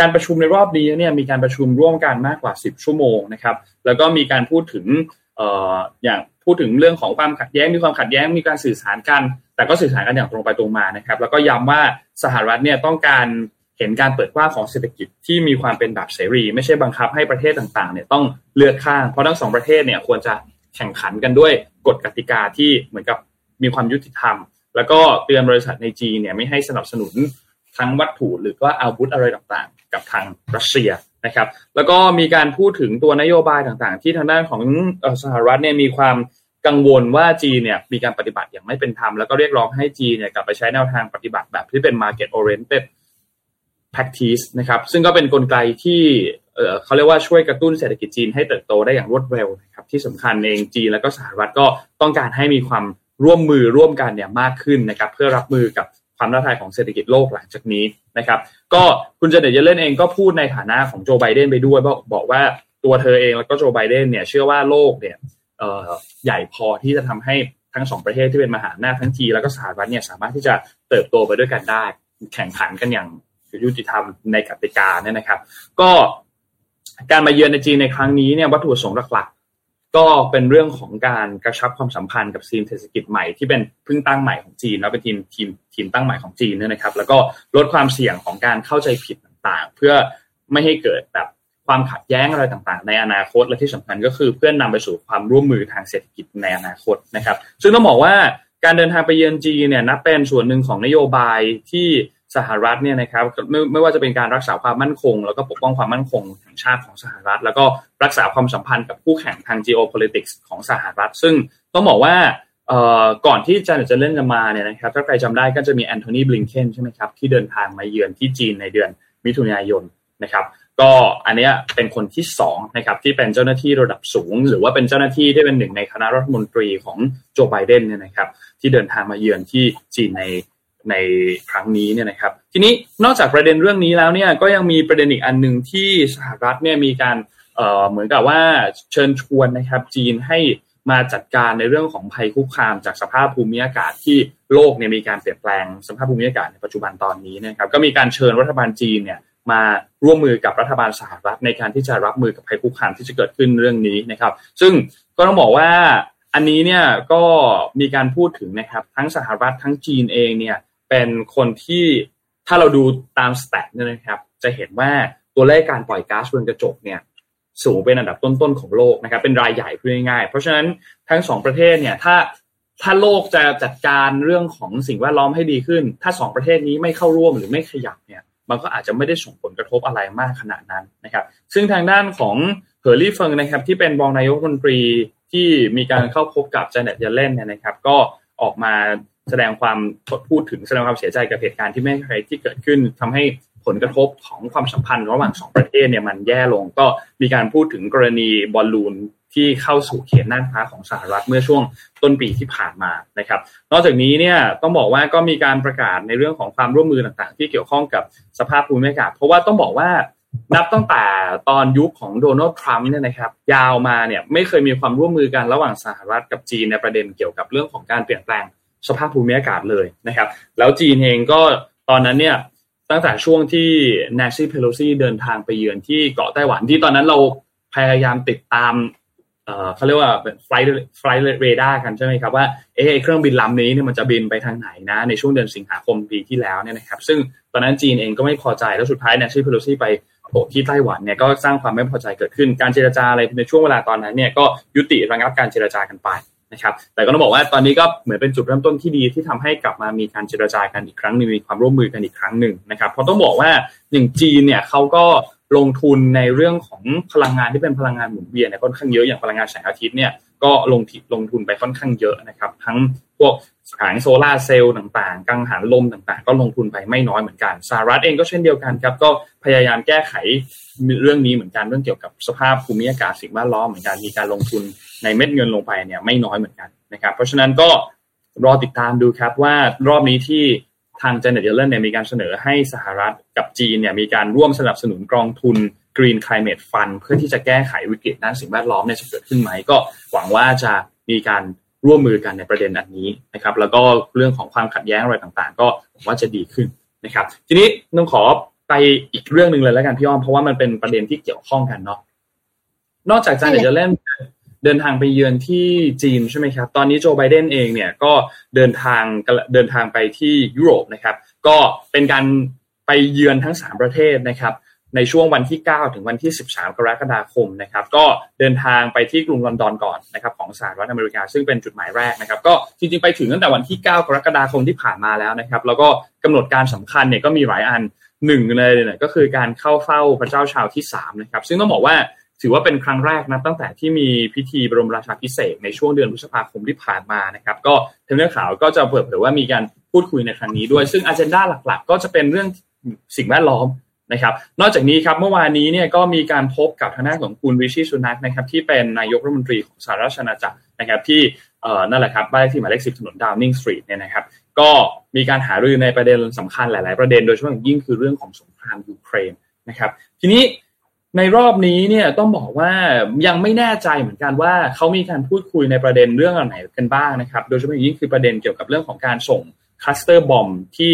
การประชุมในรอบนี้เนี่ยมีการประชุมร่วมกันมากกว่า 10 ชั่วโมงนะครับแล้วก็มีการพูดถึงอออย่าง พูดถึงเรื่องของความขัดแย้งมีความขัดแย้งมีการสื่อสารกัน แต่ก็สื่อสารกันอย่างตรงไปตรงมานะครับ แล้วก็ย้ำว่าสหรัฐเนี่ยต้องการเห็นการเปิดกว้างของเศรษฐกิจที่มีความเป็นแบบเสรี ไม่ใช่บังคับให้ประเทศต่างๆเนี่ยต้องเลือกข้างเพราะทั้งสองประเทศเนี่ยควรจะแข่งขันกันด้วยกฎกติกาที่เหมือนกับมีความยุติธรรม แล้วก็เตือนบริษัทในจีนเนี่ยไม่ให้สนับสนุนทั้งวัตถุหรือว่าอาวุธอะไรต่างๆ กับทางรัสเซีย นะครับ แล้วก็มีการพูดถึงตัวนโยบายต่างๆ ที่ทางด้านของสหรัฐเนี่ยมีความกังวลว่าจีนเนี่ยมีการปฏิบัติอย่างไม่เป็นธรรมแล้วก็เรียกร้องให้จีนเนี่ยกลับไปใช้แนวทางปฏิบัติแบบที่เป็น market oriented practice นะครับ ซึ่งก็เป็นนกลไกที่เขาเรียกว่าช่วยกระตุ้นเศรษฐกิจจีนให้เติบโตได้อย่างรวดเร็วนะครับที่สำคัญเองจีนแล้วก็สหรัฐก็ต้องการให้มีความร่วมมือร่วมกันเนี่ยมากขึ้นนะครับเพื่อรับมือกับ ความท้าทายของเศรษฐกิจโลกหลังจากนี้นะครับ ก็คุณเจเนตเยเลนเองก็พูดในฐานะของโจไบเดนไปด้วยบอกบอกว่าตัวเธอเองแล้วก็โจไบเดนเนี่ยเชื่อว่าโลกเนี่ยใหญ่พอที่จะทำให้ทั้งสองประเทศที่เป็นมหาอำนาจทั้งจีแล้วก็สหรัฐเนี่ยสามารถที่จะเติบโตไปด้วยกันได้ แข่งขันกันอย่างยุติธรรมในกติกาเนี่ยนะครับ ก็การมาเยือนในจีนในครั้งนี้เนี่ยวัตถุประสงค์หลัก ก็เป็นเรื่องของการกระชับความสัมพันธ์กับทีมเศรษฐกิจใหม่ที่เป็นพิ่งตั้งใหม่ของจีนแล้วเป็นทีมทีมทีมตั้งใหม่ของจีนเนี่ยนะครับ แล้วก็ลดความเสี่ยงของการเข้าใจผิดต่างๆ เพื่อไม่ให้เกิดแบบความขัดแย้งอะไรต่างๆ ในอนาคตและที่สำคัญก็คือเพื่อนนำไปสู่ความร่วมมือทางเศรษฐกิจในอนาคตนะครับ ซึ่งต้องบอกว่าการเดินทางไปเยือนจีนเนี่ยนับเป็นส่วนหนึ่งของนโยบายที่ สหรัฐเนี่ยนะครับไม่ไม่ว่าจะเป็นการรักษาความมั่นคง แล้วก็ปกป้องความมั่นคงแห่งชาติของสหรัฐ แล้วก็รักษาความสัมพันธ์กับคู่แข่งทาง geopolitics ของสหรัฐ ซึ่งต้องบอกว่าก่อนที่จะจะเล่นจะมาเนี่ยนะครับถ้าใครจำได้ก็จะมีแอนโทนีบลิงเคนใช่ไหมครับที่เดินทางมาเยือนที่จีนในเดือนมิถุนายนนะครับก็อันนี้เป็นคนที่2นะครับที่เป็นเจ้าหน้าที่ระดับสูง หรือว่าเป็นเจ้าหน้าที่ที่เป็นหนึ่งในคณะรัฐมนตรีของโจไบเดนเนี่ยนะครับที่เดินทางมาเยือนที่จีนใน ในครั้งนี้เนี่ยนะครับ ทีนี้นอกจากประเด็นเรื่องนี้แล้วเนี่ยก็ยังมีประเด็นอีกอันหนึ่งที่สหรัฐเนี่ยมีการเอ่อเหมือนกับว่าเชิญชวนนะครับ จีนให้มาจัดการในเรื่องของภัยคุกคามจากสภาพภูมิอากาศที่โลกเนี่ยมีการเปลี่ยนแปลงสภาพภูมิอากาศในปัจจุบันตอนนี้นะครับ ก็มีการเชิญรัฐบาลจีนเนี่ยมาร่วมมือกับรัฐบาลสหรัฐในการที่จะรับมือกับภัยคุกคามที่จะเกิดขึ้นเรื่องนี้นะครับ ซึ่งก็ต้องบอกว่าอันนี้เนี่ยก็มีการพูดถึงนะครับ ทั้งสหรัฐทั้งจีนเองเนี่ย เป็นคนที่ถ้าเราดูตามสแตทเนี่ยนะครับ จะเห็นว่าตัวเลขการปล่อยก๊าซเรือนกระจกเนี่ยสูงเป็นอันดับต้นๆของโลกนะครับ เป็นรายใหญ่พูดง่ายๆเพราะฉะนั้นทั้งสองประเทศเนี่ยถ้าถ้าโลกจะจัดการเรื่องของสิ่งแวดล้อมให้ดีขึ้น ถ้าสองประเทศนี้ไม่เข้าร่วมหรือไม่ขยับเนี่ย มันก็อาจจะไม่ได้ส่งผลกระทบอะไรมากขนาดนั้นนะครับ ซึ่งทางด้านของเฮอร์รี่เฟิงนะครับ ที่เป็นรองนายกรัฐมนตรีที่มีการเข้าพบกับเจเน็ตเยเลนเนี่ยนะครับ ก็ออกมา แสดงความพูดถึงแสดงความเสียใจกับเหตุการณ์ที่ไม่ใครที่เกิดขึ้นทำให้ผลกระทบของความสัมพันธ์ระหว่างสองประเทศเนี่ยมันแย่ลงก็มีการพูดถึงกรณีบอลลูนที่เข้าสู่เขตน่านฟ้าของสหรัฐเมื่อช่วงต้นปีที่ผ่านมานะครับ นอกจากนี้เนี่ยต้องบอกว่าก็มีการประกาศในเรื่องของความร่วมมือต่างๆ ที่เกี่ยวข้องกับสภาพภูมิอากาศเพราะว่าต้องบอกว่านับตั้งแต่ตอนยุคของโดนัลด์ทรัมป์เนี่ยนะครับ ยาวมาเนี่ยไม่เคยมีความร่วมมือกันระหว่างสหรัฐกับจีนในประเด็นเกี่ยวกับเรื่องของการเปลี่ยนแปลง สภาพภูมิอากาศเลยนะครับ แล้วจีนเองก็ตอนนั้นเนี่ยตั้งแต่ช่วงที่นนซี่เพโลซีเดินทางไปเยือนที่เกาะไต้หวันที่ตอนนั้นเราพยายามติดตามเขาเรียกว่าเป็นไฟล์ flight radar กันใช่ไหมครับว่าเออเครื่องบินลำนี้เนี่ยมันจะบินไปทางไหนนะ ในช่วงเดือนสิงหาคมปีที่แล้วเนี่ยนะครับ ซึ่งตอนนั้นจีนเองก็ไม่พอใจแล้วสุดท้ายเนี่ยชี่เพโลซี่ไปโผล่ที่ไต้หวันเนี่ยก็สร้างความไม่พอใจเกิดขึ้นการเจรจาอะไรในช่วงเวลาตอนนั้นเนี่ยก็ยุติระงับการเจรจากันไป นะครับ แต่ก็ต้องบอกว่าตอนนี้ก็เหมือนเป็นจุดเริ่มต้นที่ดีที่ทำให้กลับมามีการเจรจากันอีกครั้งนึงมีความร่วมมือกันอีกครั้งหนึ่งนะครับ เพราะต้องบอกว่าอย่างจีนเนี่ยเขาก็ลงทุนในเรื่องของพลังงานที่เป็นพลังงานหมุนเวียนเนี่ยค่อนข้างเยอะอย่างพลังงานแสงอาทิตย์เนี่ยก็ลงลงทุนไปค่อนข้างเยอะนะครับ ทั้ง วกแผงโซลาเซลล์ต่างๆ กังหันลมต่างๆ ก็ลงทุนไปไม่น้อยเหมือนกันสหรัฐเองก็เช่นเดียวกันครับ ก็พยายามแก้ไขเรื่องนี้เหมือนกันเรื่องเกี่ยวกับสภาพภูมิอากาศสิ่งแวดล้อมเหมือนกันมีการลงทุนในเม็ดเงินลงไปเนี่ยไม่น้อยเหมือนกันนะครับ เพราะฉะนั้นก็รอติดตามดูครับว่ารอบนี้ที่ทางเจเน็ตเยเลนเนี่ยมีการเสนอให้สหรัฐกับจีนเนี่ยมีการร่วมสนับสนุนกองทุน Green Climate Fund เพื่อที่จะแก้ไขวิกฤตด้านสิ่งแวดล้อมเนี่ยจะเกิดขึ้นไหมก็หวังว่าจะมีการ ร่วมมือกันในประเด็นอันนี้นะครับ แล้วก็เรื่องของความขัดแย้งอะไรต่างๆ ก็หวังว่าจะดีขึ้นนะครับ ทีนี้ต้องขอไปอีกเรื่องหนึ่งเลยแล้วกันพี่อ้อมเพราะว่ามันเป็นประเด็นที่เกี่ยวข้องกันเนาะนอกจากจานเดเล่นเดินทางไปเยือนที่จีนใช่ไหมครับ ตอนนี้โจไบเดนเองเนี่ยก็เดินทางเดินทางไปที่ยุโรปนะครับ ก็เป็นการไปเยือนทั้ง 3 ประเทศนะครับ ในช่วงวันที่ 9 ถึงวันที่ 13 กรกฎาคมนะครับ ก็เดินทางไปที่กรุงลอนดอนก่อนนะครับของสหรัฐอเมริกา ซึ่งเป็นจุดหมายแรกนะครับ ก็จริงๆไปถึงตั้งแต่วันที่ 9 กรกฎาคมที่ผ่านมาแล้วนะครับ แล้วก็กำหนดการสำคัญเนี่ยก็มีหลายอันหนึ่งเลยเนี่ยก็คือการเข้าเฝ้าพระเจ้าชาวที่3นะครับ ซึ่งต้องบอกว่าถือว่าเป็นครั้งแรกนะตั้งแต่ที่มีพิธีบรมราชาพิเศษในช่วงเดือนพฤษภาคมที่ผ่านมานะครับ ก็ทางเรื่องข่าวก็จะเปิดเผยว่ามีการพูดคุยในครั้งนี้ด้วย ซึ่งอันเจนดาหลัก ๆ ก็จะเป็นเรื่องสิ่งแวดล้อม นะครับ นอกจากนี้ครับเมื่อวานนี้เนี่ยก็มีการพบกับทางด้านของคุณวิชิสุนักนะครับที่เป็นนายกรัฐมนตรีของสหราชอาณาจักรนะครับที่เอ่อนั่นแหละครับบ้านที่หมายเลขสิบถนนดาวนิงสตรีทเนี่ยนะครับก็มีการหารือในประเด็นสำคัญหลาย ๆ ประเด็น โดยเฉพาะอย่างยิ่งคือเรื่องของสงครามยูเครนนะครับ ทีนี้ในรอบนี้เนี่ยต้องบอกว่ายังไม่แน่ใจเหมือนกันว่าเขามีการพูดคุยในประเด็นเรื่องอะไรกันบ้างนะครับ โดยเฉพาะอย่างยิ่งคือประเด็นเกี่ยวกับเรื่องของการส่งcluster bomb ที่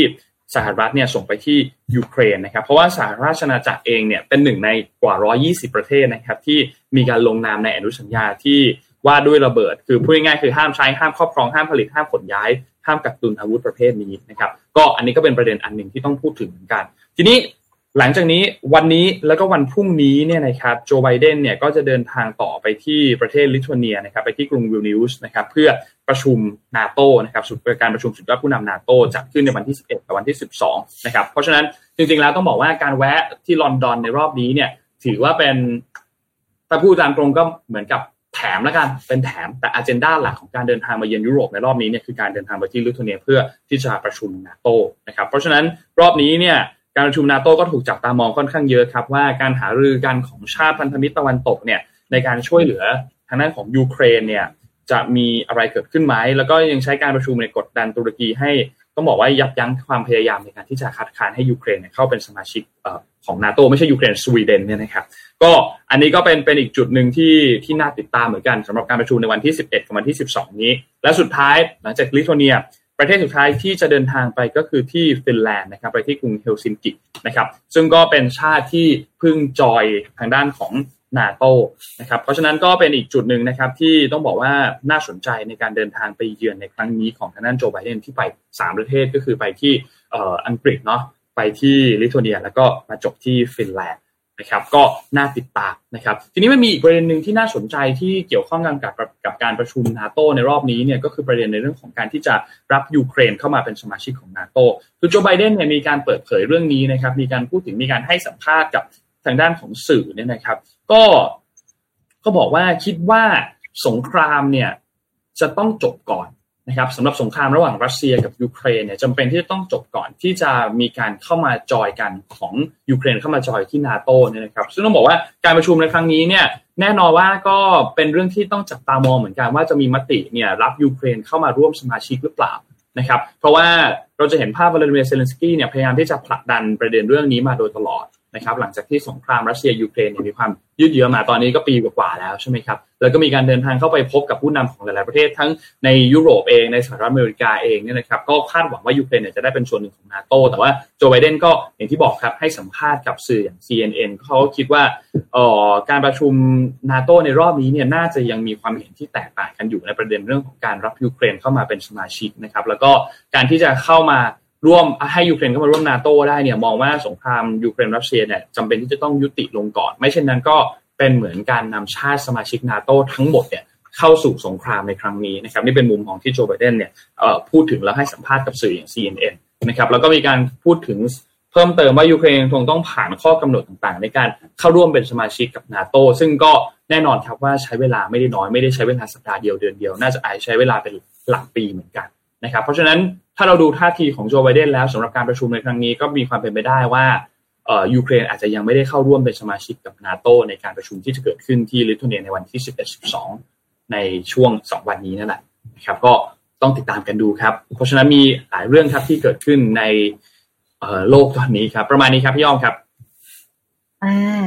สหรัฐเนี่ยส่งไปที่ยูเครนนะครับ เพราะว่าสหราชอาณาจักรเองเนี่ยเป็นหนึ่งในกว่า 120 ประเทศนะครับ ที่มีการลงนามในอนุสัญญาที่ว่าด้วยระเบิด คือพูดง่ายๆคือห้ามใช้ห้ามครอบครองห้ามผลิตห้ามขนย้าย ห้ามกักตุนอาวุธประเภทนี้นะครับ ก็อันนี้ก็เป็นประเด็นอันหนึ่งที่ต้องพูดถึงเหมือนกัน ทีนี้หลังจากนี้วันนี้แล้วก็วันพรุ่งนี้เนี่ยนะครับโจไบเดนเนี่ยก็จะเดินทางต่อไปที่ประเทศลิทัวเนียนะครับไปที่กรุงวิลนีอุสนะครับเพื่อ ประชุมนาโตนะครับสุดการประชุมสุดยอดผู้นำนาโตจัดขึ้นในวันที่ 11กับวันที่ 12 นะครับ เพราะฉะนั้นจริงๆแล้วต้องบอกว่าการแวะที่ลอนดอนในรอบนี้เนี่ย ถือว่าเป็นถ้าพูดตามตรงก็เหมือนกับแถมแล้วกันเป็นแถมแต่อันเจนดาหลักของการเดินทางมาเยือนยุโรปในรอบนี้เนี่ยคือการเดินทางไปที่ลิทัวเนียเพื่อที่จะประชุมนาโตนะครับ เพราะฉะนั้นรอบนี้เนี่ยการประชุมนาโต้ก็ถูกจับตามองค่อนข้างเยอะครับ ว่าการหารือกันของชาติพันธมิตรตะวันตกเนี่ยในการช่วยเหลือทางด้านของยูเครนเนี่ย จะมีอะไรเกิดขึ้นไหมแล้วก็ยังใช้การประชุมในกดดันตุรกีให้ต้องบอกว่ายับยั้งความพยายามในการที่จะคัดค้านให้ยูเครนเข้าเป็นสมาชิกของนาโตไม่ใช่ยูเครนสวีเดนเนี่ยนะครับก็อันนี้ก็เป็นเป็นอีกจุดหนึ่งที่ที่น่าติดตามเหมือนกันสำหรับการประชุมในวันที่ 11 กับวันที่ 12 นี้ และสุดท้ายหลังจากลิทัวเนีย ประเทศสุดท้ายที่จะเดินทางไปก็คือที่ฟินแลนด์นะครับไปที่กรุงเฮลซิงกินะครับซึ่งก็เป็นชาติที่เพิ่งจอยทางด้านของ นาโตนะครับเพราะฉะนั้นก็เป็นอีกจุดหนึ่งนะครับที่ต้องบอกว่าน่าสนใจในการเดินทางไปเยือนในครั้งนี้ของทางด้านโจไบเดนที่ไป 3 ประเทศก็คือไปที่อังกฤษเนาะไปที่ลิทัวเนีย แล้วก็มาจบที่ฟินแลนด์นะครับก็น่าติดตามนะครับทีนี้มันมีอีกประเด็นหนึ่งที่น่าสนใจที่เกี่ยวข้องกันกับกับการประชุมนาโตในรอบนี้เนี่ยก็คือประเด็นในเรื่องของการที่จะรับยูเครนเข้ามาเป็นสมาชิกของนาโตคือโจไบเดนเนี่ยมีการเปิดเผยเรื่องนี้นะครับมีการพูดถึงมีการให้สัมภาษณ์กับทางด้านของสื่อเนี่ยนะครับ ก็ก็บอกว่าคิดว่าสงครามเนี่ยจะต้องจบก่อนนะครับสำหรับสงครามระหว่างรัสเซียกับยูเครนเนี่ยจำเป็นที่จะต้องจบก่อนที่จะมีการเข้ามาจอยกันของยูเครนเข้ามาจอยที่นาโตเนี่ยนะครับซึ่งต้องบอกว่าการประชุมในครั้งนี้เนี่ยแน่นอนว่าก็เป็นเรื่องที่ต้องจับตามองเหมือนกันว่าจะมีมติเนี่ยรับยูเครนเข้ามาร่วมสมาชิกหรือเปล่านะครับเพราะว่าเราจะเห็นภาพวลาดิเมียร์เซเลนสกี้เนี่ยพยายามที่จะผลักดันประเด็นเรื่องนี้มาโดยตลอด นะครับหลังจากที่สงครามรัสเซียยูเครนมีความยืดเยื้อมาตอนนี้ก็ปีกว่าแล้วใช่ไหมครับแล้วก็มีการเดินทางเข้าไปพบกับผู้นำของหลาย ๆ ประเทศทั้งในยุโรปเองในสหรัฐอเมริกาเองเนี่ยนะครับก็คาดหวังว่ายูเครนจะได้เป็นส่วนหนึ่งของนาโตแต่ว่าโจไบเดนก็อย่างที่บอกครับให้สัมภาษณ์กับสื่ออย่าง CNN เขาคิดว่าการประชุมนาโตในรอบนี้เนี่ยน่าจะยังมีความเห็นที่แตกต่างกันอยู่ในประเด็นเรื่องของการรับยูเครนเข้ามาเป็นสมาชิกนะครับแล้วก็การที่จะเข้ามา ร่วมให้ยูเครนเข้ามาร่วมนาโตได้เนี่ยมองว่าสงครามยูเครนรัสเซียเนี่ยจำเป็นที่จะต้องยุติลงก่อน ไม่เช่นนั้นก็เป็นเหมือนการนำชาติสมาชิกนาโตทั้งหมดเนี่ยเข้าสู่สงครามในครั้งนี้นะครับนี่เป็นมุมของที่โจไบเดนเนี่ยพูดถึงแล้วให้สัมภาษณ์กับสื่ออย่าง CNN นะครับแล้วก็มีการพูดถึงเพิ่มเติมว่ายูเครนคงต้องผ่านข้อกำหนดต่างๆ ในการเข้าร่วมเป็นสมาชิกกับนาโตซึ่งก็แน่นอนครับว่าใช้เวลาไม่ได้น้อยไม่ได้ใช้เวลาสัปดาห์เดียวเดือนเดียว น่าจะอาจใช้เวลาเป็นหลักปีเหมือนกัน นะครับเพราะฉะนั้นถ้าเราดูท่าทีของโจไบเดนแล้วสำหรับการประชุมในครั้งนี้ก็มีความเป็นไปได้ว่ายูเครนอาจจะยังไม่ได้เข้าร่วมเป็นสมาชิกกับนาโตในการประชุมที่จะเกิดขึ้นที่ลิทัวเนียในวันที่ 11-12 ในช่วง 2 วันนี้นั่นแหละนะครับก็ต้องติดตามกันดูครับ เพราะฉะนั้นมีหลายเรื่องครับที่เกิดขึ้นในโลกตอนนี้ครับ ประมาณนี้ครับพี่อ้อมครับอ่า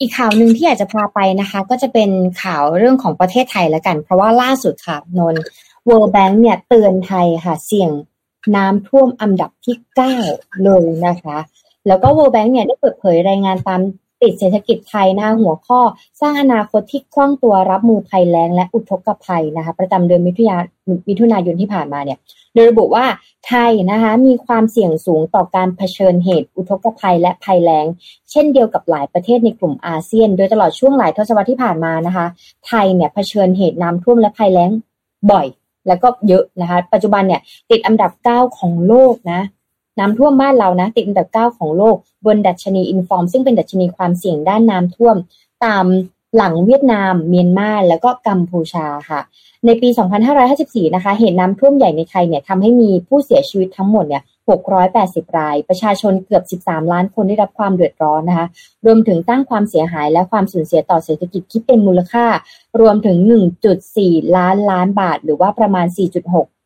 อีกข่าวหนึ่งที่อยากจะพาไปนะคะ ก็จะเป็นข่าวเรื่องของประเทศไทยแล้วกัน เพราะว่าล่าสุดค่ะนน World Bank เนี่ยเตือนไทยค่ะ เสี่ยงน้ำท่วมอันดับที่เก้าเลยนะคะ แล้วก็ World Bank เนี่ยได้เปิดเผยรายงานตามติดเศรษฐกิจไทยนะหัวข้อ สร้างอนาคตที่คล่องตัวรับมือภัยแล้งและอุทกภัยนะคะ ประจำเดือนมิถุนายนมิถุนายนที่ผ่านมาเนี่ยโดยระบุว่าไทยนะคะมีความเสี่ยงสูงต่อการเผชิญเหตุอุทกภัยและภัยแล้ง เช่นเดียวกับหลายประเทศในกลุ่มอาเซียน โดยตลอดช่วงหลายทศวรรษที่ผ่านมานะคะ ไทยเนี่ยเผชิญเหตุน้ำท่วมและภัยแล้งบ่อย แล้วก็เยอะนะคะ ปัจจุบันเนี่ยติดอันดับ 9 ของโลกนะน้ำท่วมบ้านเรานะ ติดอันดับ 9 ของโลก บนดัชนีอินฟอร์มซึ่งเป็นดัชนีความเสี่ยงด้านน้ำท่วม ตาม หลังเวียดนาม เมียนมาแล้วก็กัมพูชาค่ะ ในปี 2554 นะคะ เหตุน้ำท่วมใหญ่ในไทยเนี่ยทำให้มีผู้เสียชีวิตทั้งหมดเนี่ย680 ราย ประชาชนเกือบ 13 ล้านคนได้รับความเดือดร้อนนะคะ รวมถึงตั้งความเสียหายและความสูญเสียต่อเศรษฐกิจคิดเป็นมูลค่า รวมถึง 1.4 ล้านล้านบาท หรือว่าประมาณ 4.6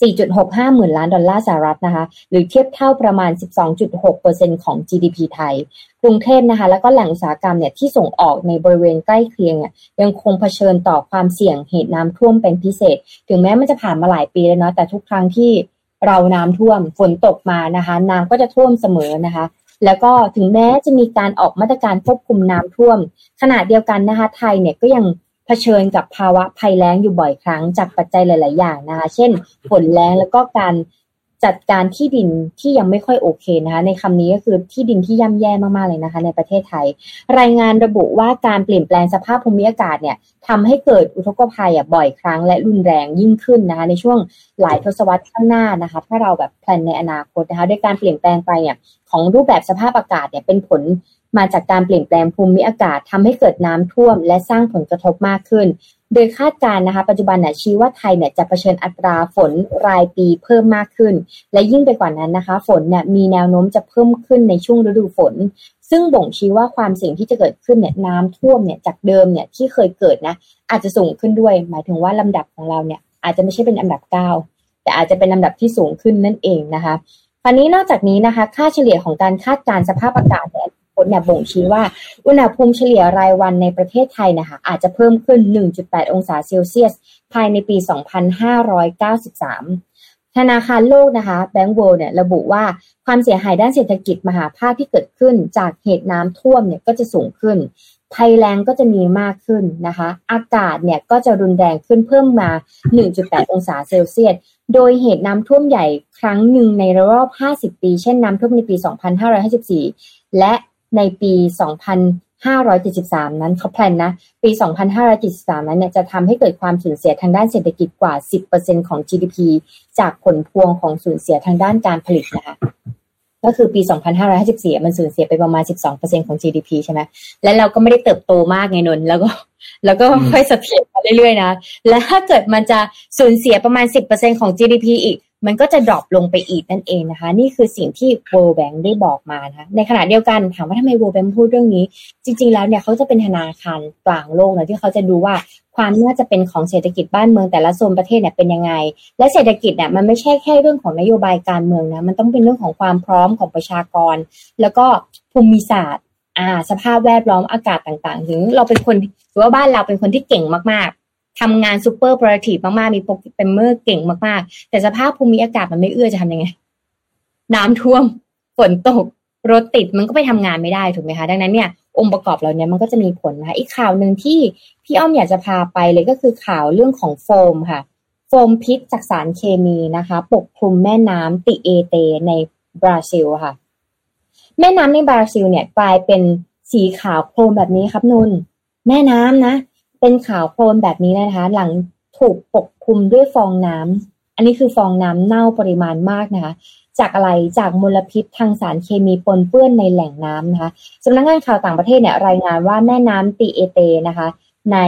4.65 หมื่นล้านดอลลาร์สหรัฐนะคะหรือเทียบเท่าประมาณ 12.6%ของ GDP ไทย กรุงเทพนะคะแล้วก็แหล่งอุตสาหกรรมเนี่ยที่ส่งออกในบริเวณใกล้เคียงเนี่ยยังคงเผชิญต่อความเสี่ยงเหตุน้ำท่วมเป็นพิเศษ ถึงแม้มันจะผ่านมาหลายปีแล้วเนาะแต่ทุกครั้งที่เราน้ำท่วมฝนตกมานะคะน้ำก็จะท่วมเสมอนะคะแล้วก็ถึงแม้จะมีการออกมาตรการควบคุมน้ำท่วม ขณะเดียวกันนะคะไทยเนี่ยก็ยัง เผชิญกับภาวะภัยแล้งอยู่บ่อยครั้งจากปัจจัยหลาย ๆ อย่างนะคะ เช่น ฝนแล้งแล้วก็การจัดการที่ดินที่ยังไม่ค่อยโอเคนะคะ ในคำนี้ก็คือที่ดินที่ย่ำแย่มาก ๆ เลยนะคะ ในประเทศไทย รายงานระบุว่าการเปลี่ยนแปลงสภาพภูมิอากาศเนี่ยทำให้เกิดอุทกภัยอะบ่อยครั้งและรุนแรงยิ่งขึ้นนะคะ ในช่วงหลายทศวรรษข้างหน้านะคะ ถ้าเราแบบแพลนในอนาคตนะคะด้วยการเปลี่ยนแปลงไปเนี่ยของรูปแบบสภาพอากาศเนี่ยเป็นผล มาจากการเปลี่ยนแปลงภูมิอากาศทำให้เกิดน้ำท่วม และสร้างผลกระทบมากขึ้น โดยคาดการณ์นะคะ ปัจจุบันเนี่ยชี้ว่าไทยเนี่ยจะเผชิญอัตราฝนรายปีเพิ่มมากขึ้น และยิ่งไปกว่านั้นนะคะ ฝนเนี่ยมีแนวโน้มจะเพิ่มขึ้นในช่วงฤดูฝน ซึ่งบ่งชี้ว่าความเสี่ยงที่จะเกิดขึ้นเนี่ยน้ำท่วมเนี่ยจากเดิมเนี่ยที่เคยเกิดนะอาจจะสูงขึ้นด้วย หมายถึงว่าลำดับของเราเนี่ยอาจจะไม่ใช่เป็นอันดับเก้าแต่อาจจะเป็นลำดับที่สูงขึ้นนั่นเองนะคะคราวนี้นอกจากนี้นะคะ ค่าเฉลี่ยของการคาดการสภาพอากาศใน อนเนี่ยบ่งชี้ว่า อุณหภูมิเฉลี่ยรายวันในประเทศไทยนะคะอาจจะเพิ่มขึ้น 1.8 องศาเซลเซียส ภายในปี 2593 ธนาคารโลกนะคะแบงก์ w ว r l d เนี่ยระบุว่าความเสียหายด้านเศรษฐกิจมหาภาคที่เกิดขึ้น จากเหตุน้ำท่วมเนี่ยก็จะสูงขึ้นภัยแรงก็จะมีมากขึ้นนะคะ อากาศเนี่ยก็จะรุนแรงขึ้นเพิ่มมา 1.8 องศาเซลเซียส โดยเหตุน้ำท่วมใหญ่ครั้งหนึ่งในรอบ 50 ปี เช่นน้ำท่วมในปี 2554 และ ในปี 2573 นั้นเขาแพลนนะ ปี 2573 นั้นเนี่ยจะทำให้เกิดความสูญเสียทางด้านเศรษฐกิจกว่า 10%ของ GDP จากผลพวงของสูญเสียทางด้านการผลิตนะคะก็คือปี 2554 มันสูญเสียไปประมาณ 12%ของ GDP ใช่ไหม และเราก็ไม่ได้เติบโตมากไงนน แล้วก็ แล้วก็ค่อยสเสถียรมาเรื่อยๆนะ และถ้าเกิดมันจะสูญเสียประมาณ 10%ของ GDP อีก มันก็จะดรอปลงไปอีกนั่นเองนะคะ นี่คือสิ่งที่ World Bank ได้บอกมานะในขณะเดียวกันถามว่าทำไม World Bank พูดเรื่องนี้ จริง ๆ แล้วเนี่ยเขาจะเป็นธนาคารกลางโลกนะที่เขาจะดูว่าความน่าจะเป็นของเศรษฐกิจบ้านเมืองแต่ละโซนประเทศเนี่ยเป็นยังไง และเศรษฐกิจเนี่ยมันไม่ใช่แค่เรื่องของนโยบายการเมืองนะมันต้องเป็นเรื่องของความพร้อมของประชากร แล้วก็ภูมิศาสตร์อ่าสภาพแวดล้อมอากาศต่างๆ ถึงเราเป็นคนหรือว่าบ้านเราเป็นคนที่เก่งมาก ทำงานซูเปอร์โปรตีฟมากๆ มีโปรแกรมเมอร์เก่งมากๆ แต่สภาพภูมิอากาศมันไม่เอื้อจะทำยังไง น้ำท่วม ฝนตก รถติดมันก็ไปทำงานไม่ได้ถูกไหมคะ ดังนั้นเนี่ยองค์ประกอบเหล่านี้มันก็จะมีผลนะคะอีกข่าวหนึ่งที่พี่อ้อมอยากจะพาไปเลยก็คือข่าวเรื่องของโฟมค่ะ โฟมพิษจากสารเคมีนะคะ ปกคลุมแม่น้ำติเอเต ในบราซิลค่ะ แม่น้ำในบราซิลเนี่ยกลายเป็นสีขาวโคลนแบบนี้ครับนู่นแม่น้ำนะ เป็นขาวโคลนแบบนี้นะคะ หลังถูกปกคลุมด้วยฟองน้ำอันนี้คือฟองน้ำเน่าปริมาณมากนะคะ จากอะไรจากมลพิษทางสารเคมีปนเปื้อนในแหล่งน้ำนะคะสำนักงานข่าวต่างประเทศเนี่ยรายงานว่าแม่น้ำตีเอเตนะคะ ใน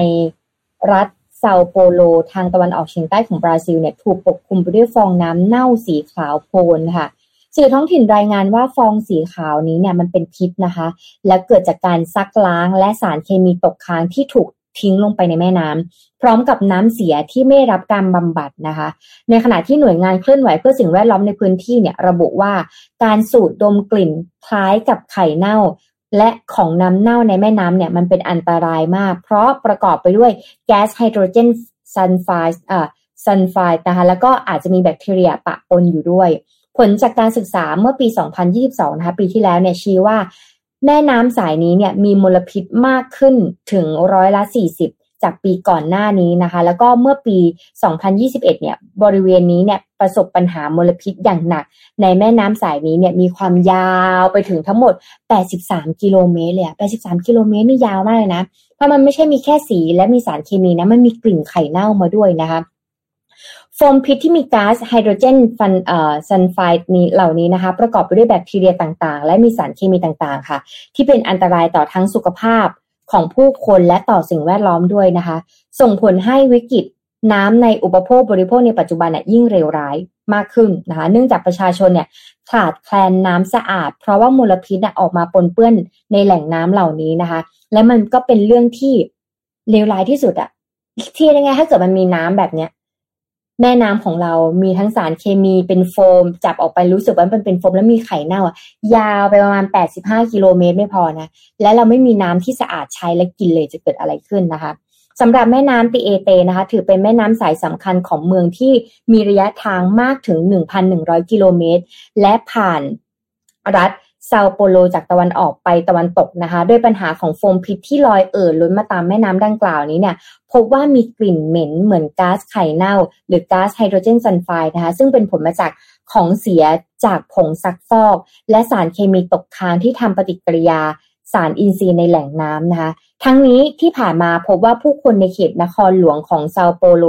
รัฐเซาโปโลทางตะวันออกเฉียงใต้ของบราซิลเนี่ยถูกปกคลุมไปด้วยฟองน้ำเน่าสีขาวโพลนค่ะสื่อท้องถิ่นรายงานว่าฟองสีขาวนี้เนี่ยมันเป็นพิษนะคะ และเกิดจากการซักล้างและสารเคมีตกค้างที่ถูก ทิ้งลงไปในแม่น้ำพร้อมกับน้ำเสียที่ไม่รับการบำบัดนะคะ ในขณะที่หน่วยงานเคลื่อนไหวเพื่อสิ่งแวดล้อมในพื้นที่เนี่ยระบุว่าการสูดดมกลิ่นคล้ายกับไข่เน่า และของน้ำเน่าในแม่น้ำเนี่ยมันเป็นอันตรายมาก เพราะประกอบไปด้วยแก๊สไฮโดรเจนซัลไฟด์อ่าซัลไฟด์นะคะแล้วก็อาจจะมีแบคทีเรียปะปนอยู่ด้วย ผลจากการศึกษาเมื่อปี 2022 นะคะปีที่แล้วเนี่ยชี้ว่า แม่น้ำสายนี้เนี่ยมีมลพิษมากขึ้นถึงร้อยละ 40 จากปีก่อนหน้านี้นะคะ แล้วก็เมื่อปี 2021 เนี่ยบริเวณนี้เนี่ยประสบปัญหามลพิษอย่างหนัก ในแม่น้ำสายนี้เนี่ยมีความยาวไปถึงทั้งหมด 83 กิโลเมตรเลยอะ83 กิโลเมตรนี่ยาวมากเลยนะ เพราะมันไม่ใช่มีแค่สีและมีสารเคมีนะ มันมีกลิ่นไข่เน่ามาด้วยนะคะ ฟมพิษที่มีก๊าซไฮโดรเจนฟันเอ่อซัลไฟด์นี้เหล่านี้นะคะ ประกอบไปด้วยแบคทีเรียต่างๆ และมีสารเคมีต่างๆ ค่ะ ที่เป็นอันตรายต่อทั้งสุขภาพของผู้คนและต่อสิ่งแวดล้อมด้วยนะคะ ส่งผลให้วิกฤตน้ำในอุปโภคบริโภคในปัจจุบันน่ยยิ่งเลวร้ายมากขึ้นนะคะ เนื่องจากประชาชนเนี่ยขาดแคลนน้ำสะอาด เพราะว่ามลพิษออกมาปนเปื้อนในแหล่งน้ำเหล่านี้นะคะ และมันก็เป็นเรื่องที่เลวร้ายที่สุดอะที่ยังไงถ้าเกิดมันมีน้ำแบบเนี้ย แม่น้ำของเรามีทั้งสารเคมีเป็นโฟม จับออกไปรู้สึกว่ามันเป็นโฟมแล้วมีไข่เน่าอะยาวไปประมาณ 85 กิโลเมตรไม่พอนะ และเราไม่มีน้ำที่สะอาดใช้และกินเลยจะเกิดอะไรขึ้นนะคะสำหรับแม่น้ำติเอเตนะคะ ถือเป็นแม่น้ำสายสำคัญของเมืองที่มีระยะทางมากถึง 1,100 กิโลเมตร และผ่านรัฐ เซาโปโลจากตะวันออกไปตะวันตกนะคะด้วยปัญหาของโฟมพิษที่ลอยเอ่อล้นมาตามแม่น้ำดังกล่าวนี้เนี่ยพบว่ามีกลิ่นเหม็นเหมือนก๊าซไข่เน่า หรือก๊าซไฮโดรเจนซัลไฟด์นะคะซึ่งเป็นผลมาจากของเสียจากผงซักฟอก และสารเคมีตกค้างที่ทำปฏิกิริยาสารอินทรีย์ในแหล่งน้ำนะคะ ทั้งนี้ที่ผ่านมาพบว่าผู้คนในเขตนครหลวงของเซาโปโล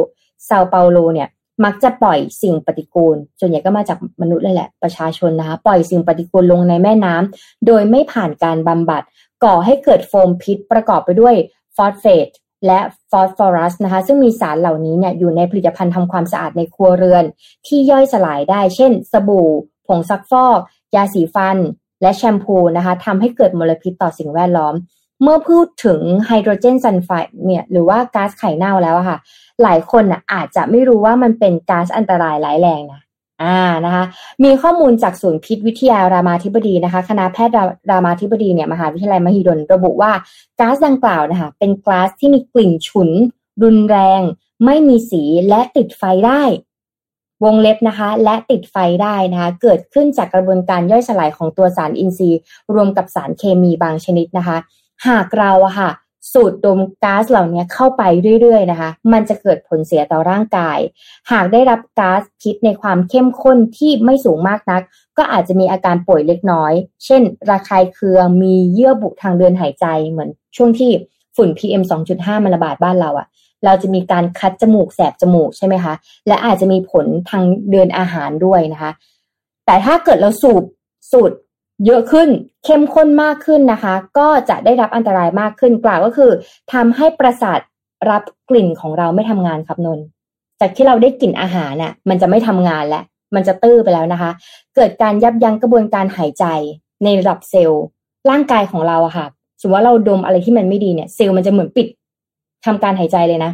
เซาเปาโลเนี่ย มักจะปล่อยสิ่งปฏิกูลส่วนใหญ่ก็มาจากมนุษย์เลยแหละประชาชนนะคะ ปล่อยสิ่งปฏิกูลลงในแม่น้ำโดยไม่ผ่านการบำบัด ก่อให้เกิดโฟมพิษประกอบไปด้วยฟอสเฟตและฟอสฟอรัสนะคะ ซึ่งมีสารเหล่านี้เนี่ยอยู่ในผลิตภัณฑ์ทำความสะอาดในครัวเรือน ที่ย่อยสลายได้ เช่น สบู่ ผงซักฟอก ยาสีฟัน และแชมพูนะคะทำให้เกิดมลพิษต่อสิ่งแวดล้อม เมื่อพูดถึงไฮโดรเจนซัลไฟด์เนี่ยหรือว่าก๊าซไข่เน่าแล้วอะค่ะ หลายคนอะอาจจะไม่รู้ว่ามันเป็นก๊าซอันตรายร้ายแรงนะอ่านะคะมีข้อมูลจากศูนย์พิษวิทยารามาธิบดีนะคะ คณะแพทย์รามาธิบดีเนี่ยมหาวิทยาลัยมหิดลระบุว่าก๊าซดังกล่าวนะคะเป็นก๊าซที่มีกลิ่นฉุน รุนแรง ไม่มีสีและติดไฟได้ วงเล็บนะคะ และติดไฟได้นะคะ เกิดขึ้นจากกระบวนการย่อยสลายของตัวสารอินทรีย์ รวมกับสารเคมีบางชนิดนะคะ หากเราอะค่ะ สูดดมก๊าซเหล่านี้เข้าไปเรื่อยๆนะคะ มันจะเกิดผลเสียต่อร่างกาย หากได้รับก๊าซพิษในความเข้มข้นที่ไม่สูงมากนัก ก็อาจจะมีอาการป่วยเล็กน้อย เช่น ระคายเคืองมีเยื่อบุทางเดินหายใจเหมือนช่วงที่ฝุ่น PM 2.5 มันระบาดบ้านเราอะเราจะมีการคัดจมูกแสบจมูกใช่ไหมคะ และอาจจะมีผลทางเดินอาหารด้วยนะคะ แต่ถ้าเกิดเราสูบสูด เยอะขึ้นเข้มข้นมากขึ้นนะคะ ก็จะได้รับอันตรายมากขึ้นกล่าวก็คือทำให้ประสาทรับกลิ่นของเราไม่ทำงานครับนนจากที่เราได้กลิ่นอาหารน่ะมันจะไม่ทำงานแล้วมันจะตื้อไปแล้วนะคะ เกิดการยับยั้งกระบวนการหายใจในระดับเซลล์ ร่างกายของเราอะค่ะสมมติว่าเราดมอะไรที่มันไม่ดีเนี่ยเซลล์มันจะเหมือนปิดทำการหายใจเลยนะ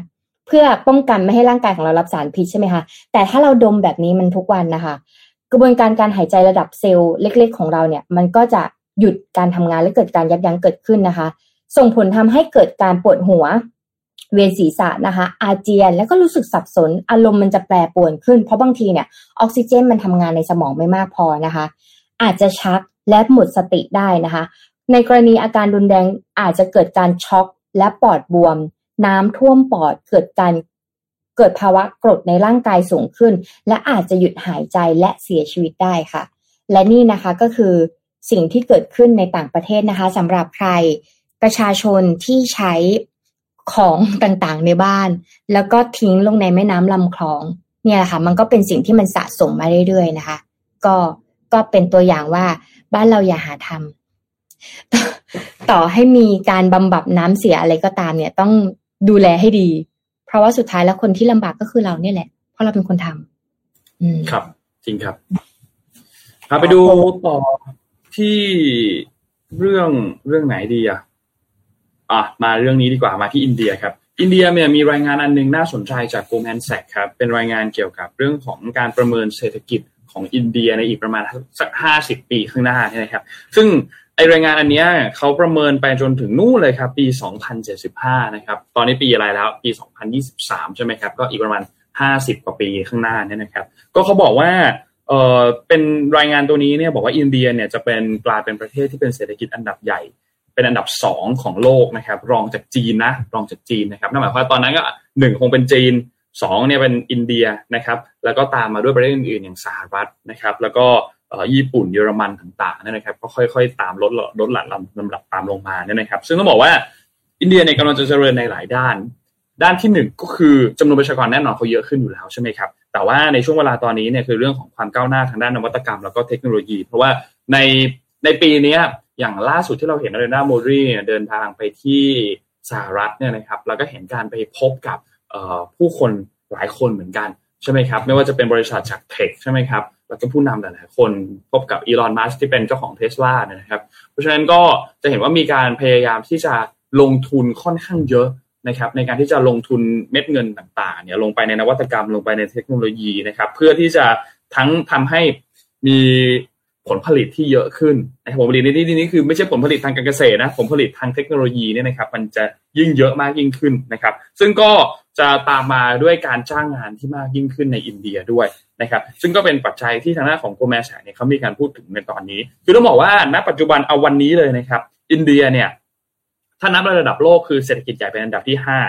เพื่อป้องกันไม่ให้ร่างกายของเรารับสารพิษใช่ไหมคะแต่ถ้าเราดมแบบนี้มันทุกวันนะคะ กระบวนการการหายใจระดับเซลล์เล็ก ๆ ของเราเนี่ย มันก็จะหยุดการทำงานและเกิดการยับยั้งเกิดขึ้นนะคะ ส่งผลทำให้เกิดการปวดหัว เวียนศีรษะนะคะ อาเจียนแล้วก็รู้สึกสับสน อารมณ์มันจะแปรปรวนขึ้น เพราะบางทีเนี่ยออกซิเจนมันทำงานในสมองไม่มากพอนะคะ อาจจะชักและหมดสติได้นะคะ ในกรณีอาการรุนแรงอาจจะเกิดการช็อกและปอดบวม น้ำท่วมปอดเกิดการ เกิดภาวะกรดในร่างกายสูงขึ้น และอาจจะหยุดหายใจและเสียชีวิตได้ค่ะ และนี่นะคะก็คือสิ่งที่เกิดขึ้นในต่างประเทศนะคะสำหรับใครประชาชนที่ใช้ของต่างๆในบ้าน แล้วก็ทิ้งลงในแม่น้ำลำคลอง เนี่ยค่ะ มันก็เป็นสิ่งที่มันสะสมมาเรื่อยๆนะคะ ก็ก็เป็นตัวอย่างว่าบ้านเราอย่าหาทำต่อให้มีการบำบัดน้ำเสียอะไรก็ตามเนี่ยต้องดูแลให้ดี เพราะว่าสุดท้ายแล้วคนที่ลำบากก็คือเราเนี่ยแหละ เพราะเราเป็นคนทำอืครับ จริงครับพาไปดูต่อที่เรื่องเรื่องไหนดีอะอะมาเรื่องนี้ดีกว่ามาที่อินเดียครับ อินเดียเนี่ยมีรายงานอันนึงน่าสนใจจากโกลแมนแซกครับ เป็นรายงานเกี่ยวกับเรื่องของการประเมินเศรษฐกิจของอินเดียในอีกประมาณสักห้าสิบปีข้างหน้านี่นะครับ ซึ่ง ไอรายงานอันนี้เขาประเมินไปจนถึงนู่นเลยครับ ปี 2075 นะครับ ตอนนี้ปีอะไรแล้ว ปี 2023 ใช่ไหมครับ ก็อีกประมาณ 50 กว่าปีข้างหน้านี่นะครับ ก็เขาบอกว่าเออเป็นรายงานตัวนี้เนี่ยบอกว่าอินเดียเนี่ยจะเป็นกลายเป็นประเทศที่เป็นเศรษฐกิจอันดับใหญ่ เป็นอันดับ 2 ของโลกนะครับ รองจากจีนนะ รองจากจีนนะครับนั่นหมายความว่าตอนนั้นก็หนึ่งคงเป็นจีนสองเนี่ยเป็นอินเดียนะครับ แล้วก็ตามมาด้วยประเทศอื่นๆอย่างสหรัฐนะครับ แล้วก็ ญี่ปุ่นเยอรมันต่างๆนี่นะครับก็ค่อยๆ ตามลดลดหลั่นลำดับตามลงมาเนี่ยนะครับ ซึ่งต้องบอกว่าอินเดียในกำลังจะเจริญในหลายด้าน ด้านที่หนึ่งก็คือจำนวนประชากรแน่นอนเขาเยอะขึ้นอยู่แล้วใช่ไหมครับแต่ว่าในช่วงเวลาตอนนี้เนี่ยคือเรื่องของความก้าวหน้าทางด้านนวัตกรรม แล้วก็เทคโนโลยี เพราะว่าในในปีนี้อย่างล่าสุดที่เราเห็นอารีนาโมรีเดินทางไปที่สหรัฐเนี่ยนะครับแล้วก็เห็นการไปพบกับผู้คนหลายคนเหมือนกันใช่ไหมครับไม่ว่าจะเป็นบริษัทจากเทคใช่ไหมครับ แล้วก็ผู้นำหลายๆคนพบกับอีลอนมัสที่เป็นเจ้าของเทสลาเนี่ยนะครับ เพราะฉะนั้นก็จะเห็นว่ามีการพยายามที่จะลงทุนค่อนข้างเยอะนะครับในการที่จะลงทุนเม็ดเงินต่างๆเนี่ยลงไปในนวัตกรรมลงไปในเทคโนโลยีนะครับ เพื่อที่จะทั้งทำให้มีผลผลิตที่เยอะขึ้นนะครับผลผลิตในที่นี้คือไม่ใช่ผลผลิตทางการเกษตรนะผลผลิตทางเทคโนโลยีเนี่ยนะครับ มันจะยิ่งเยอะมากยิ่งขึ้นนะครับ ซึ่งก็ จะตามมาด้วยการจ้างงานที่มากยิ่งขึ้นในอินเดียด้วยนะครับ ซึ่งก็เป็นปัจจัยที่ทางด้าของโกลแมนแสเนี่ยเขามีการพูดถึงในตอนนี้ คือต้องบอกว่าณปัจจุบันเอาวันนี้เลยนะครับ อินเดียเนี่ยถ้านับระดับโลกคือเศรษฐกิจใหญ่เป็นอันดับที่ห้า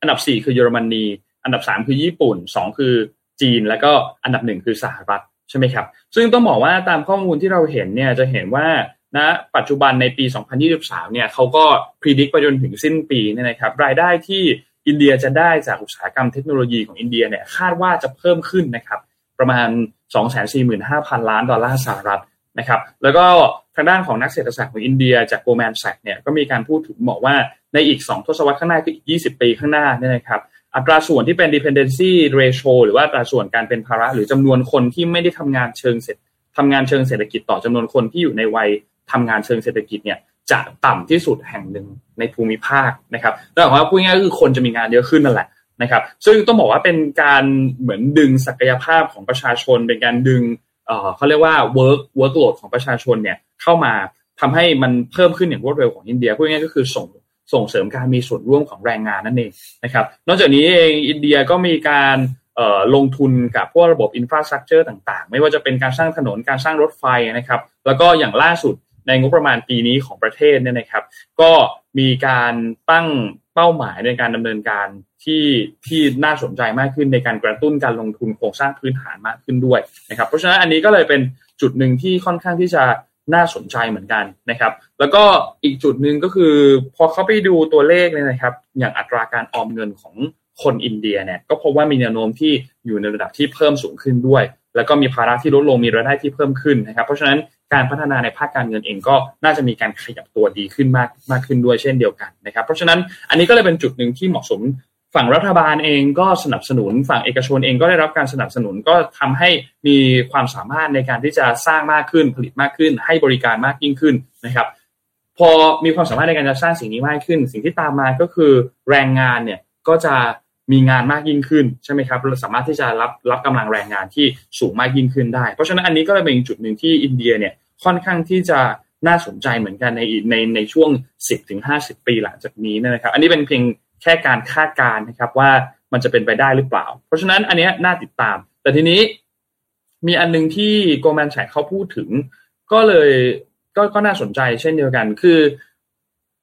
อันดับสี่คือเยอรมนี อันดับสามคือญี่ปุ่นสองคือจีน แล้วก็อันดับหนึ่งคือสหรัฐใช่ไหมครับ ซึ่งต้องบอกว่าตามข้อมูลที่เราเห็นเนี่ยจะเห็นว่าณปัจจุบันในปี 2023 เนี่ยเขาก็พิจิตรไปจนถึงสิ้นปีเนี่ยนะครับ รายได้ที่ อินเดียจะได้จากอุตสาหกรรมเทคโนโลยีของอินเดียเนี่ยคาดว่าจะเพิ่มขึ้นนะครับประมาณ 245,000 ล้านดอลลาร์สหรัฐนะครับแล้วก็ทางด้านของนักเศรษฐศาสตร์ของอินเดียจากโกลแมนแซกเนี่ยก็มีการพูดถึงบอกว่าในอีก 2 ทศวรรษข้างหน้าคืออีก 20 ปีข้างหน้าเนี่ยนะครับอัตราส่วนที่เป็น dependency ratio หรือว่าอัตราส่วนการเป็นภาระ หรือจำนวนคนที่ไม่ได้ทำงานเชิงเสร็จทำงานเชิงเศรษฐกิจต่อจำนวนคนที่อยู่ในวัยทำงานเชิงเศรษฐกิจเนี่ย จะต่ำที่สุดแห่งหนึ่งในภูมิภาคนะครับนั่นหมายความว่าพูดง่ายคือคนจะมีงานเยอะขึ้นนั่นแหละนะครับ ซึ่งต้องบอกว่าเป็นการเหมือนดึงศักยภาพของประชาชน เป็นการดึงเเขาเรียกว่า work workload ของประชาชนเนี่ยเข้ามาทำให้มันเพิ่มขึ้นอย่างรวดเร็วของอินเดียพูดง่ายก็คือส่งส่งเสริมการมีส่วนร่วมของแรงงานนั่นเองนะครับ นอกจากนี้เองอินเดียก็มีการลงทุนกับพวกระบบ infrastructure ต่างๆ ไม่ว่าจะเป็นการสร้างถนนการสร้างรถไฟนะครับ แล้วก็อย่างล่าสุด ในงบประมาณปีนี้ของประเทศเนี่ยนะครับ ก็มีการตั้งเป้าหมายในการดำเนินการที่ที่น่าสนใจมากขึ้นในการกระตุ้นการลงทุนโครงสร้างพื้นฐานมากขึ้นด้วยนะครับ เพราะฉะนั้นอันนี้ก็เลยเป็นจุดหนึ่งที่ค่อนข้างที่จะน่าสนใจเหมือนกันนะครับ แล้วก็อีกจุดหนึ่งก็คือ พอเขาไปดูตัวเลขเนี่ยนะครับ อย่างอัตราการออมเงินของคนอินเดียเนี่ยก็พบว่ามีแนวโน้มที่อยู่ในระดับที่เพิ่มสูงขึ้นด้วย แล้วก็มีภาระที่ลดลงมีรายได้ที่เพิ่มขึ้นนะครับ เพราะฉะนั้นการพัฒนาในภาคการเงินเองก็น่าจะมีการขยับตัวดีขึ้นมากมากขึ้นด้วยเช่นเดียวกันนะครับ เพราะฉะนั้นอันนี้ก็เลยเป็นจุดหนึ่งที่เหมาะสมฝั่งรัฐบาลเองก็สนับสนุน ฝั่งเอกชนเองก็ได้รับการสนับสนุนก็ทำให้มีความสามารถในการที่จะสร้างมากขึ้นผลิตมากขึ้น ให้บริการมากยิ่งขึ้นนะครับ พอมีความสามารถในการจะสร้างสิ่งนี้มากขึ้น สิ่งที่ตามมาก็คือแรงงานเนี่ยก็จะ มีงานมากยิ่งขึ้นใช่ไหมครับเราสามารถที่จะรับรับกำลังแรงงานที่สูงมากยิ่งขึ้นได้ เพราะฉะนั้นอันนี้ก็เลยเป็นจุดหนึ่งที่อินเดียเนี่ยค่อนข้างที่จะน่าสนใจเหมือนกันในในในช่วง 10-50 ปีหลังจากนี้นะครับ อันนี้เป็นเพียงแค่การคาดการณ์นะครับว่ามันจะเป็นไปได้หรือเปล่า เพราะฉะนั้นอันนี้น่าติดตาม แต่ทีนี้มีอันนึงที่โกลแมนแชกเขาพูดถึง ก็เลยก็ก็น่าสนใจเช่นเดียวกัน คือ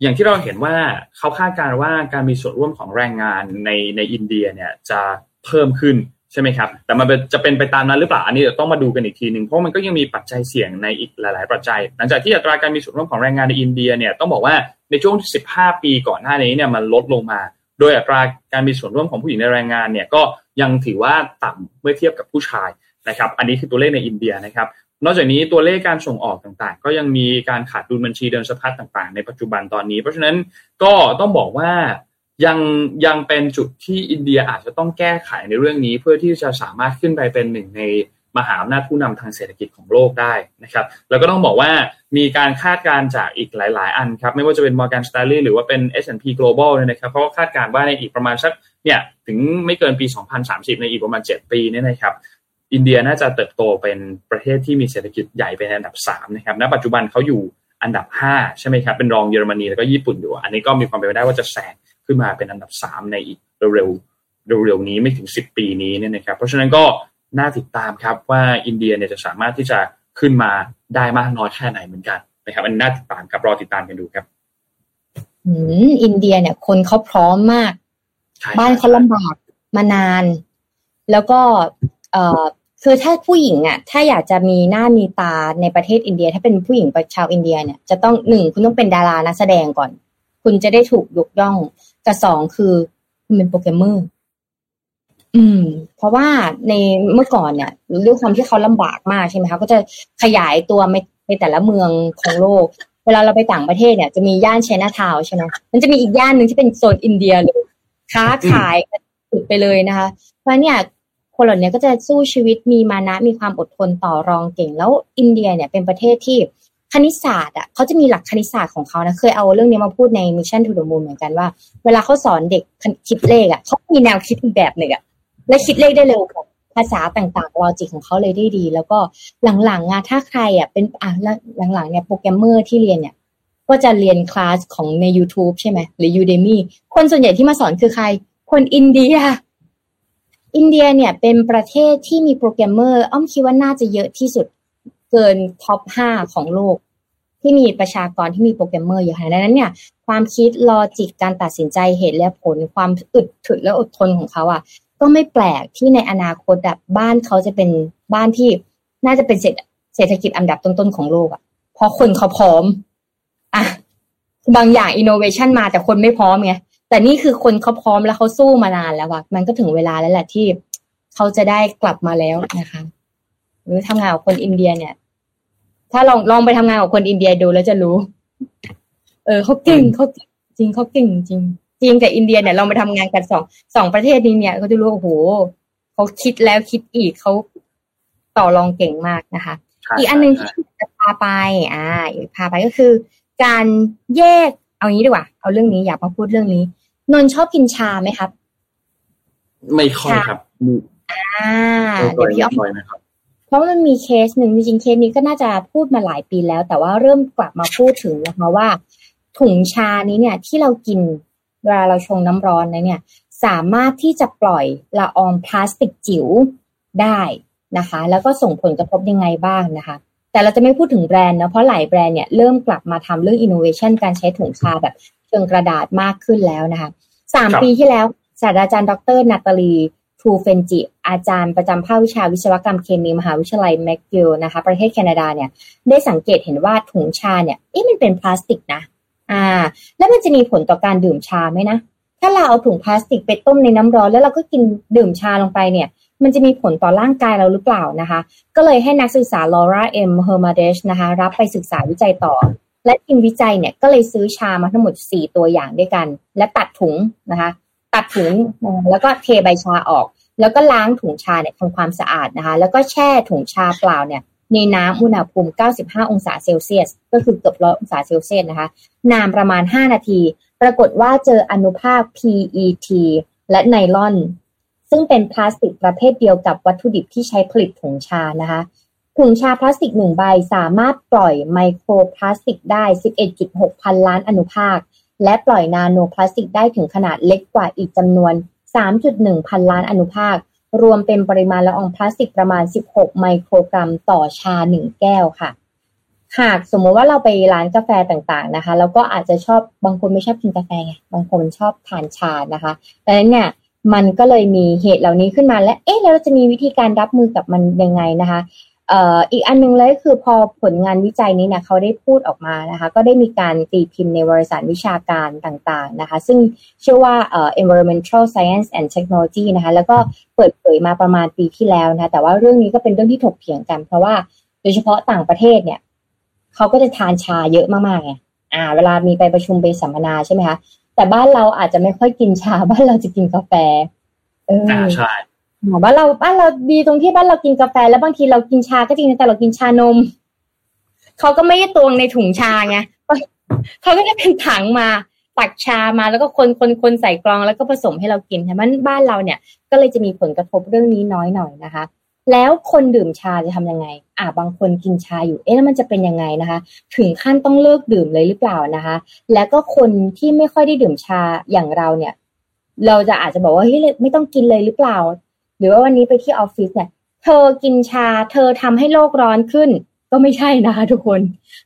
อย่างที่เราเห็นว่าเขาคาดการณ์ว่าการมีส่วนร่วมของแรงงานในในอินเดียเนี่ยจะเพิ่มขึ้นใช่ไหมครับ แต่มันจะเป็นไปตามนั้นหรือเปล่า อันนี้เดี๋ยวต้องมาดูกันอีกทีหนึ่งเพราะมันก็ยังมีปัจจัยเสี่ยงในอีกหลาย ๆ ปัจจัย หลังจากที่อัตราการมีส่วนร่วมของแรงงานในอินเดียเนี่ยต้องบอกว่าในช่วง 15 ปีก่อนหน้านี้เนี่ยมันลดลงมา โดยอัตราการมีส่วนร่วมของผู้หญิงในแรงงานเนี่ยก็ยังถือว่าต่ำเมื่อเทียบกับผู้ชายนะครับ อันนี้คือตัวเลขในอินเดียนะครับ นอกจากนี้ตัวเลขการส่งออกต่างๆ ก็ยังมีการขาดดุลบัญชีเดินสะพัดต่างๆ ในปัจจุบันตอนนี้ เพราะฉะนั้นก็ต้องบอกว่ายังยังเป็นจุดที่อินเดียอาจจะต้องแก้ไขในเรื่องนี้ เพื่อที่จะสามารถขึ้นไปเป็นหนึ่งในมหาอำนาจผู้นำทางเศรษฐกิจของโลกได้นะครับ แล้วก็ต้องบอกว่ามีการคาดการณ์จากอีกหลาย ๆ อันครับ ไม่ว่าจะเป็น Morgan Stanley หรือว่าเป็น S&P Global เนี่ยนะครับเพราะว่าคาดการณ์ว่าในอีกประมาณสักเนี่ยถึงไม่เกินปี 2030 ในอีกประมาณ 7 ปีเนี่ยนะครับ อินเดียน่าจะเติบโตเป็นประเทศที่มีเศรษฐกิจใหญ่เป็นอันดับ3นะครับ ณ ปัจจุบันเขาอยู่อันดับ 5 ใช่ไหมครับ เป็นรองเยอรมนีแล้วก็ญี่ปุ่นอยู่ อันนี้ก็มีความเป็นไปได้ว่าจะแซงขึ้นมาเป็นอันดับสามในอีกเร็วๆเร็วๆนี้ไม่ถึงสิบปีนี้เนี่ยนะครับ เพราะฉะนั้นก็น่าติดตามครับว่าอินเดียเนี่ยจะสามารถที่จะขึ้นมาได้มากน้อยแค่ไหนเหมือนกันนะครับ อันน่าติดตามครับรอติดตามกันดูครับอืมอินเดียเนี่ยคนเขาพร้อมมาก บ้านเขาลำบากมานาน แล้วก็เอ่อ คือถ้าผู้หญิงอะถ้าอยากจะมีหน้ามีตาในประเทศอินเดีย ถ้าเป็นผู้หญิงชาวอินเดียเนี่ยจะต้องหนึ่งคุณต้องเป็นดารานักแสดงก่อน คุณจะได้ถูกยกย่องกับสองคือ คุณเป็นโปรแกรมเมอร์อืม เพราะว่าในเมื่อก่อนเนี่ยด้วยความที่เขาลำบากมากใช่ไหมคะก็จะขยายตัวในแต่ละเมืองของโลก เวลาเราไปต่างประเทศเนี่ย จะมีย่านเชนาทาวใช่ไหมมันจะมีอีกย่านหนึ่งที่เป็นโซนอินเดียเลยค้าขายสุดไปเลยนะคะ เพราะเนี่ย คนเหล่านี้ก็จะสู้ชีวิตมีมานะมีความอดทนต่อรองเก่ง แล้วอินเดียเนี่ยเป็นประเทศที่คณิตศาสตร์อะเขาจะมีหลักคณิตศาสตร์ของเขานะเคยเอาเรื่องนี้มาพูดใน Mission to the Moon เหมือนกันว่า เวลาเขาสอนเด็กคิดเลขอะเขามีแนวคิดอีกแบบหนึ่งอะและคิดเลขได้เร็วกว่าภาษาต่างๆ logic ของเขาเลยได้ดี แล้วก็หลังๆอะถ้าใครอะเป็นอะหลังๆเนี่ยโปรแกรมเมอร์ที่เรียนเนี่ยก็จะเรียนคลาสของใน YouTube ใช่ไหมหรือ Udemy คนส่วนใหญ่ที่มาสอนคือใคร คนอินเดีย อินเดียเนี่ยเป็นประเทศที่มีโปรแกรมเมอร์ อ้อมคิดว่าน่าจะเยอะที่สุดเกิน top ห้าของโลก ที่มีประชากรที่มีโปรแกรมเมอร์เยอะขนาดนั้นเนี่ย ความคิด logic การตัดสินใจเหตุและผลความอึดถึกและอดทนของเขาอะ ก็ไม่แปลกที่ในอนาคตแบบบ้านเขาจะเป็นบ้านที่น่าจะเป็นเศรษฐกิจอันดับต้นๆของโลกอะเพราะคนเขาพร้อม อะบางอย่างอินโนเวชันมาแต่คนไม่พร้อมไง แต่นี่คือคนเขาพร้อมแล้วเขาสู้มานานแล้วว่ะมันก็ถึงเวลาแล้วแหละที่เขาจะได้กลับมาแล้วนะคะ หรือทำงานกับคนอินเดียเนี่ย ถ้าลองลองไปทำงานกับคนอินเดียดูแล้วจะรู้ เออเขาเก่งเขาจริงเขาเก่งจริงจริงกับอินเดียเนี่ยเราไปทำงานกันสองสองประเทศนี้เนี่ยเขาจะรู้โอ้โหเขาคิดแล้วคิดอีกเขาต่อรองเก่งมากนะคะ อีกอันหนึ่งที่จะพาไป อ่าพาไปก็คือ การแยกเอางี้ดีกว่า เอาเรื่องนี้อยากมาพูดเรื่องนี้ นนชอบกินชาไหมครับ ไม่ค่อยครับอ่าเดี๋ยวพี่อ้อมนะครับเพราะมันมีเคสหนึ่งจริงๆเคสนี้ก็น่าจะพูดมาหลายปีแล้ว แต่ว่าเริ่มกลับมาพูดถึงนะคะว่า ถุงชานี้เนี่ย ที่เรากินเวลาเราชงน้ำร้อนนะเนี่ย สามารถที่จะปล่อยละอองพลาสติกจิ๋วได้นะคะ แล้วก็ส่งผลกระทบยังไงบ้างนะคะ แต่เราจะไม่พูดถึงแบรนด์นะเพราะหลายแบรนด์เนี่ยเริ่มกลับมาทำเรื่องอินโนเวชันการใช้ถุงชาแบบ เชิงกระดาษมากขึ้นแล้วนะคะสามครับปีที่แล้วศาสตราจารย์ดร.นาตาลีทูเฟนจิ อาจารย์ประจำภาควิชาวิศวกรรมเคมีมหาวิทยาลัยแมคกิลนะคะ ประเทศแคนาดาเนี่ย ได้สังเกตเห็นว่าถุงชาเนี่ยเอ๊ะมันเป็นพลาสติกนะ อ่า แล้วมันจะมีผลต่อการดื่มชาไหมนะ ถ้าเราเอาถุงพลาสติกไปต้มในน้ำร้อน แล้วเราก็กินดื่มชาลงไปเนี่ย มันจะมีผลต่อร่างกายเราหรือเปล่านะคะ ก็เลยให้นักศึกษาลอร่าเอ็มเฮอร์มาเดชนะคะ รับไปศึกษาวิจัยต่อ และทีมวิจัยเนี่ยก็เลยซื้อชามาทั้งหมด 4 ตัวอย่างด้วยกัน และตัดถุงนะคะ ตัดถุงแล้วก็เทใบชาออก แล้วก็ล้างถุงชาเนี่ยทำความสะอาดนะคะ แล้วก็แช่ถุงชาเปล่าเนี่ยในน้ำอุณหภูมิ 95 องศาเซลเซียส ก็คือเกือบร้อยองศาเซลเซียสนะคะ นานประมาณ 5 นาที ปรากฏว่าเจออนุภาค PET และไนลอน ซึ่งเป็นพลาสติกประเภทเดียวกับวัตถุดิบที่ใช้ผลิตถุงชานะคะ ถุงชาพลาสติกหนึ่งใบสามารถปล่อยไมโครพลาสติกได้ 11.6 พันล้านอนุภาค และปล่อยนาโนพลาสติกได้ถึงขนาดเล็กกว่าอีกจำนวน 3.1 พันล้านอนุภาค รวมเป็นปริมาณละอองพลาสติกประมาณ 16 ไมโครกรัมต่อชา 1 แก้วค่ะ หากสมมติว่าเราไปร้านกาแฟต่างๆนะคะ แล้วก็อาจจะชอบบางคนไม่ชอบกินกาแฟไงบางคนชอบทานชานะคะดังนั้นเนี่ยมันก็เลยมีเหตุเหล่านี้ขึ้นมาและเอ๊ะแล้วเราจะมีวิธีการรับมือกับมันยังไงนะคะ อ่ออีกอันหนึงเลยคือพอผลงานวิจัยนี้เนี่ยเขาได้พูดออกมานะคะก็ได้มีการตีพิมพ์ในวารสารวิชาการต่างๆนะคะซึ่งเชื่อว่าเอ่อ environmental science and technology นะคะแล้วก็เปิดเผยมาประมาณปีที่แล้วนะคะแต่ว่าเรื่องนี้ก็เป็นเรื่องที่ถกเถียงกัน เพราะว่าโดยเฉพาะต่างประเทศเนี่ยเขาก็จะทานชาเยอะมากๆไงอ่า เวลามีไปประชุมไปสัมมนาใช่ไหมคะแต่บ้านเราอาจจะไม่ค่อยกินชาบ้านเราจะกินกาแฟเออใช่ บ้านเราบ้านเราดีตรงที่บ้านเรากินกาแฟ แล้วบางทีเรากินชาก็จริงแต่เรากินชานมเขาก็ไม่ได้ตวงในถุงชาไงเขาก็จะเป็นถังมาตักชามาแล้วก็คนคนคนใส่กรองแล้วก็ผสมให้เรากินใช่ไหมบ้านเราเนี่ย ก็เลยจะมีผลกระทบเรื่องนี้น้อยหน่อยนะคะ แล้วคนดื่มชาจะทำยังไง อ่าบางคนกินชาอยู่ เอ๊ะแล้วมันจะเป็นยังไงนะคะ ถึงขั้นต้องเลิกดื่มเลยหรือเปล่านะคะ แล้วก็คนที่ไม่ค่อยได้ดื่มชาอย่างเราเนี่ย เราจะอาจจะบอกว่าเฮ้ยไม่ต้องกินเลยหรือเปล่า หรือว่าวันนี้ไปที่ออฟฟิศเนี่ย เธอกินชา เธอทำให้โลกร้อนขึ้น ก็ไม่ใช่นะคะทุกคน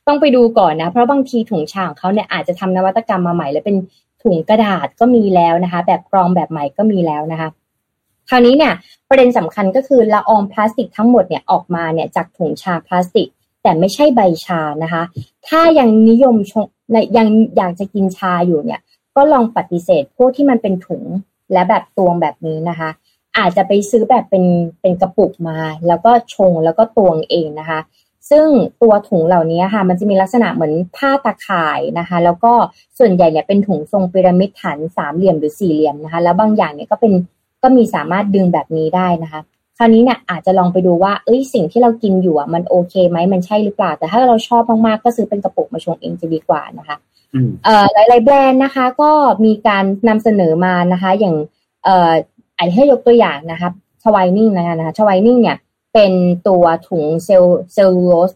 ต้องไปดูก่อนนะ เพราะบางทีถุงชาของเขาเนี่ยอาจจะทำนวัตกรรมมาใหม่ แล้วเป็นถุงกระดาษก็มีแล้วนะคะ แบบกรองแบบใหม่ก็มีแล้วนะคะคราวนี้เนี่ยประเด็นสำคัญก็คือละอองพลาสติกทั้งหมดเนี่ยออกมาเนี่ยจากถุงชาพลาสติก แต่ไม่ใช่ใบชานะคะ ถ้ายังนิยมชงในยังอยากจะกินชาอยู่เนี่ย ก็ลองปฏิเสธพวกที่มันเป็นถุงและแบบตวงแบบนี้นะคะ อาจจะไปซื้อแบบเป็นเป็นกระปุกมา แล้วก็ชงแล้วก็ตวงเองนะคะ ซึ่งตัวถุงเหล่านี้ค่ะมันจะมีลักษณะเหมือนผ้าตะข่ายนะคะ แล้วก็ส่วนใหญ่เนี่ยเป็นถุงทรงพีระมิดฐานสามเหลี่ยมหรือสี่เหลี่ยมนะคะ แล้วบางอย่างเนี่ยก็เป็นก็มีสามารถดึงแบบนี้ได้นะคะคราวนี้เนี่ยอาจจะลองไปดูว่า เอ้ยสิ่งที่เรากินอยู่อะมันโอเคไหมมันใช่หรือเปล่า แต่ถ้าเราชอบมากๆก็ซื้อเป็นกระปุกมาชงเองจะดีกว่านะคะอืมเอ่อหลายๆแบรนด์นะคะ ก็มีการนำเสนอมานะคะ อย่างเอ่อ อันให้ยกตัวอย่างนะคะชวายนิ่งนะคะนะคะชวายนิ่งเนี่ยเป็นตัวถุงเซลเซลลูโลส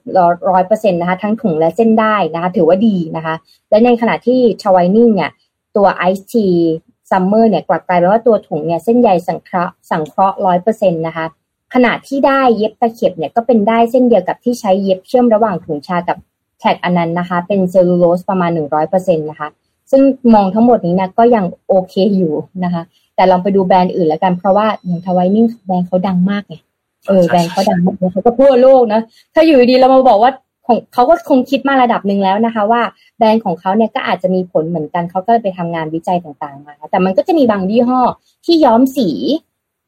ร้อยเปอร์เซ็นต์นะคะทั้งถุงและเส้นได้นะคะถือว่าดีนะคะ และในขณะที่ชวายนิ่งเนี่ยตัวไอซ์ทีSummer เนี่ยกลับกลายเป็นว่าตัวถุงเนี่ยเส้นใยสังเคราะห์สังเคราะห์ร้อยเปอร์เซ็นต์นะคะขณะที่ได้เย็บตะเข็บเนี่ยก็เป็นได้เส้นเดียวกับที่ใช้เย็บเชื่อมระหว่างถุงชากับ tag อันนั้นนะคะ เป็นเซลลูโลสประมาณหนึ่งร้อยเปอร์เซ็นต์นะคะ ซึ่งมองทั้งหมดนี้นะก็ยังโอเคอยู่นะคะ แต่ลองไปดูแบรนด์อื่นแล้วกัน เพราะว่าอย่าง Twinings แบรนด์เขาดังมากไงเออใช่แบรนด์เขาดังมากเขาก็ทั่วโลกนะถ้าอยู่ดีๆเรามาบอกว่าของเขาก็คงคิดมาระดับหนึ่งแล้วนะคะ ว่าแบรนด์ของเขาเนี่ยก็อาจจะมีผลเหมือนกันเขาก็เลยไปทำงานวิจัยต่างๆมาแต่มันก็จะมีบางยี่ห้อที่ย้อมสี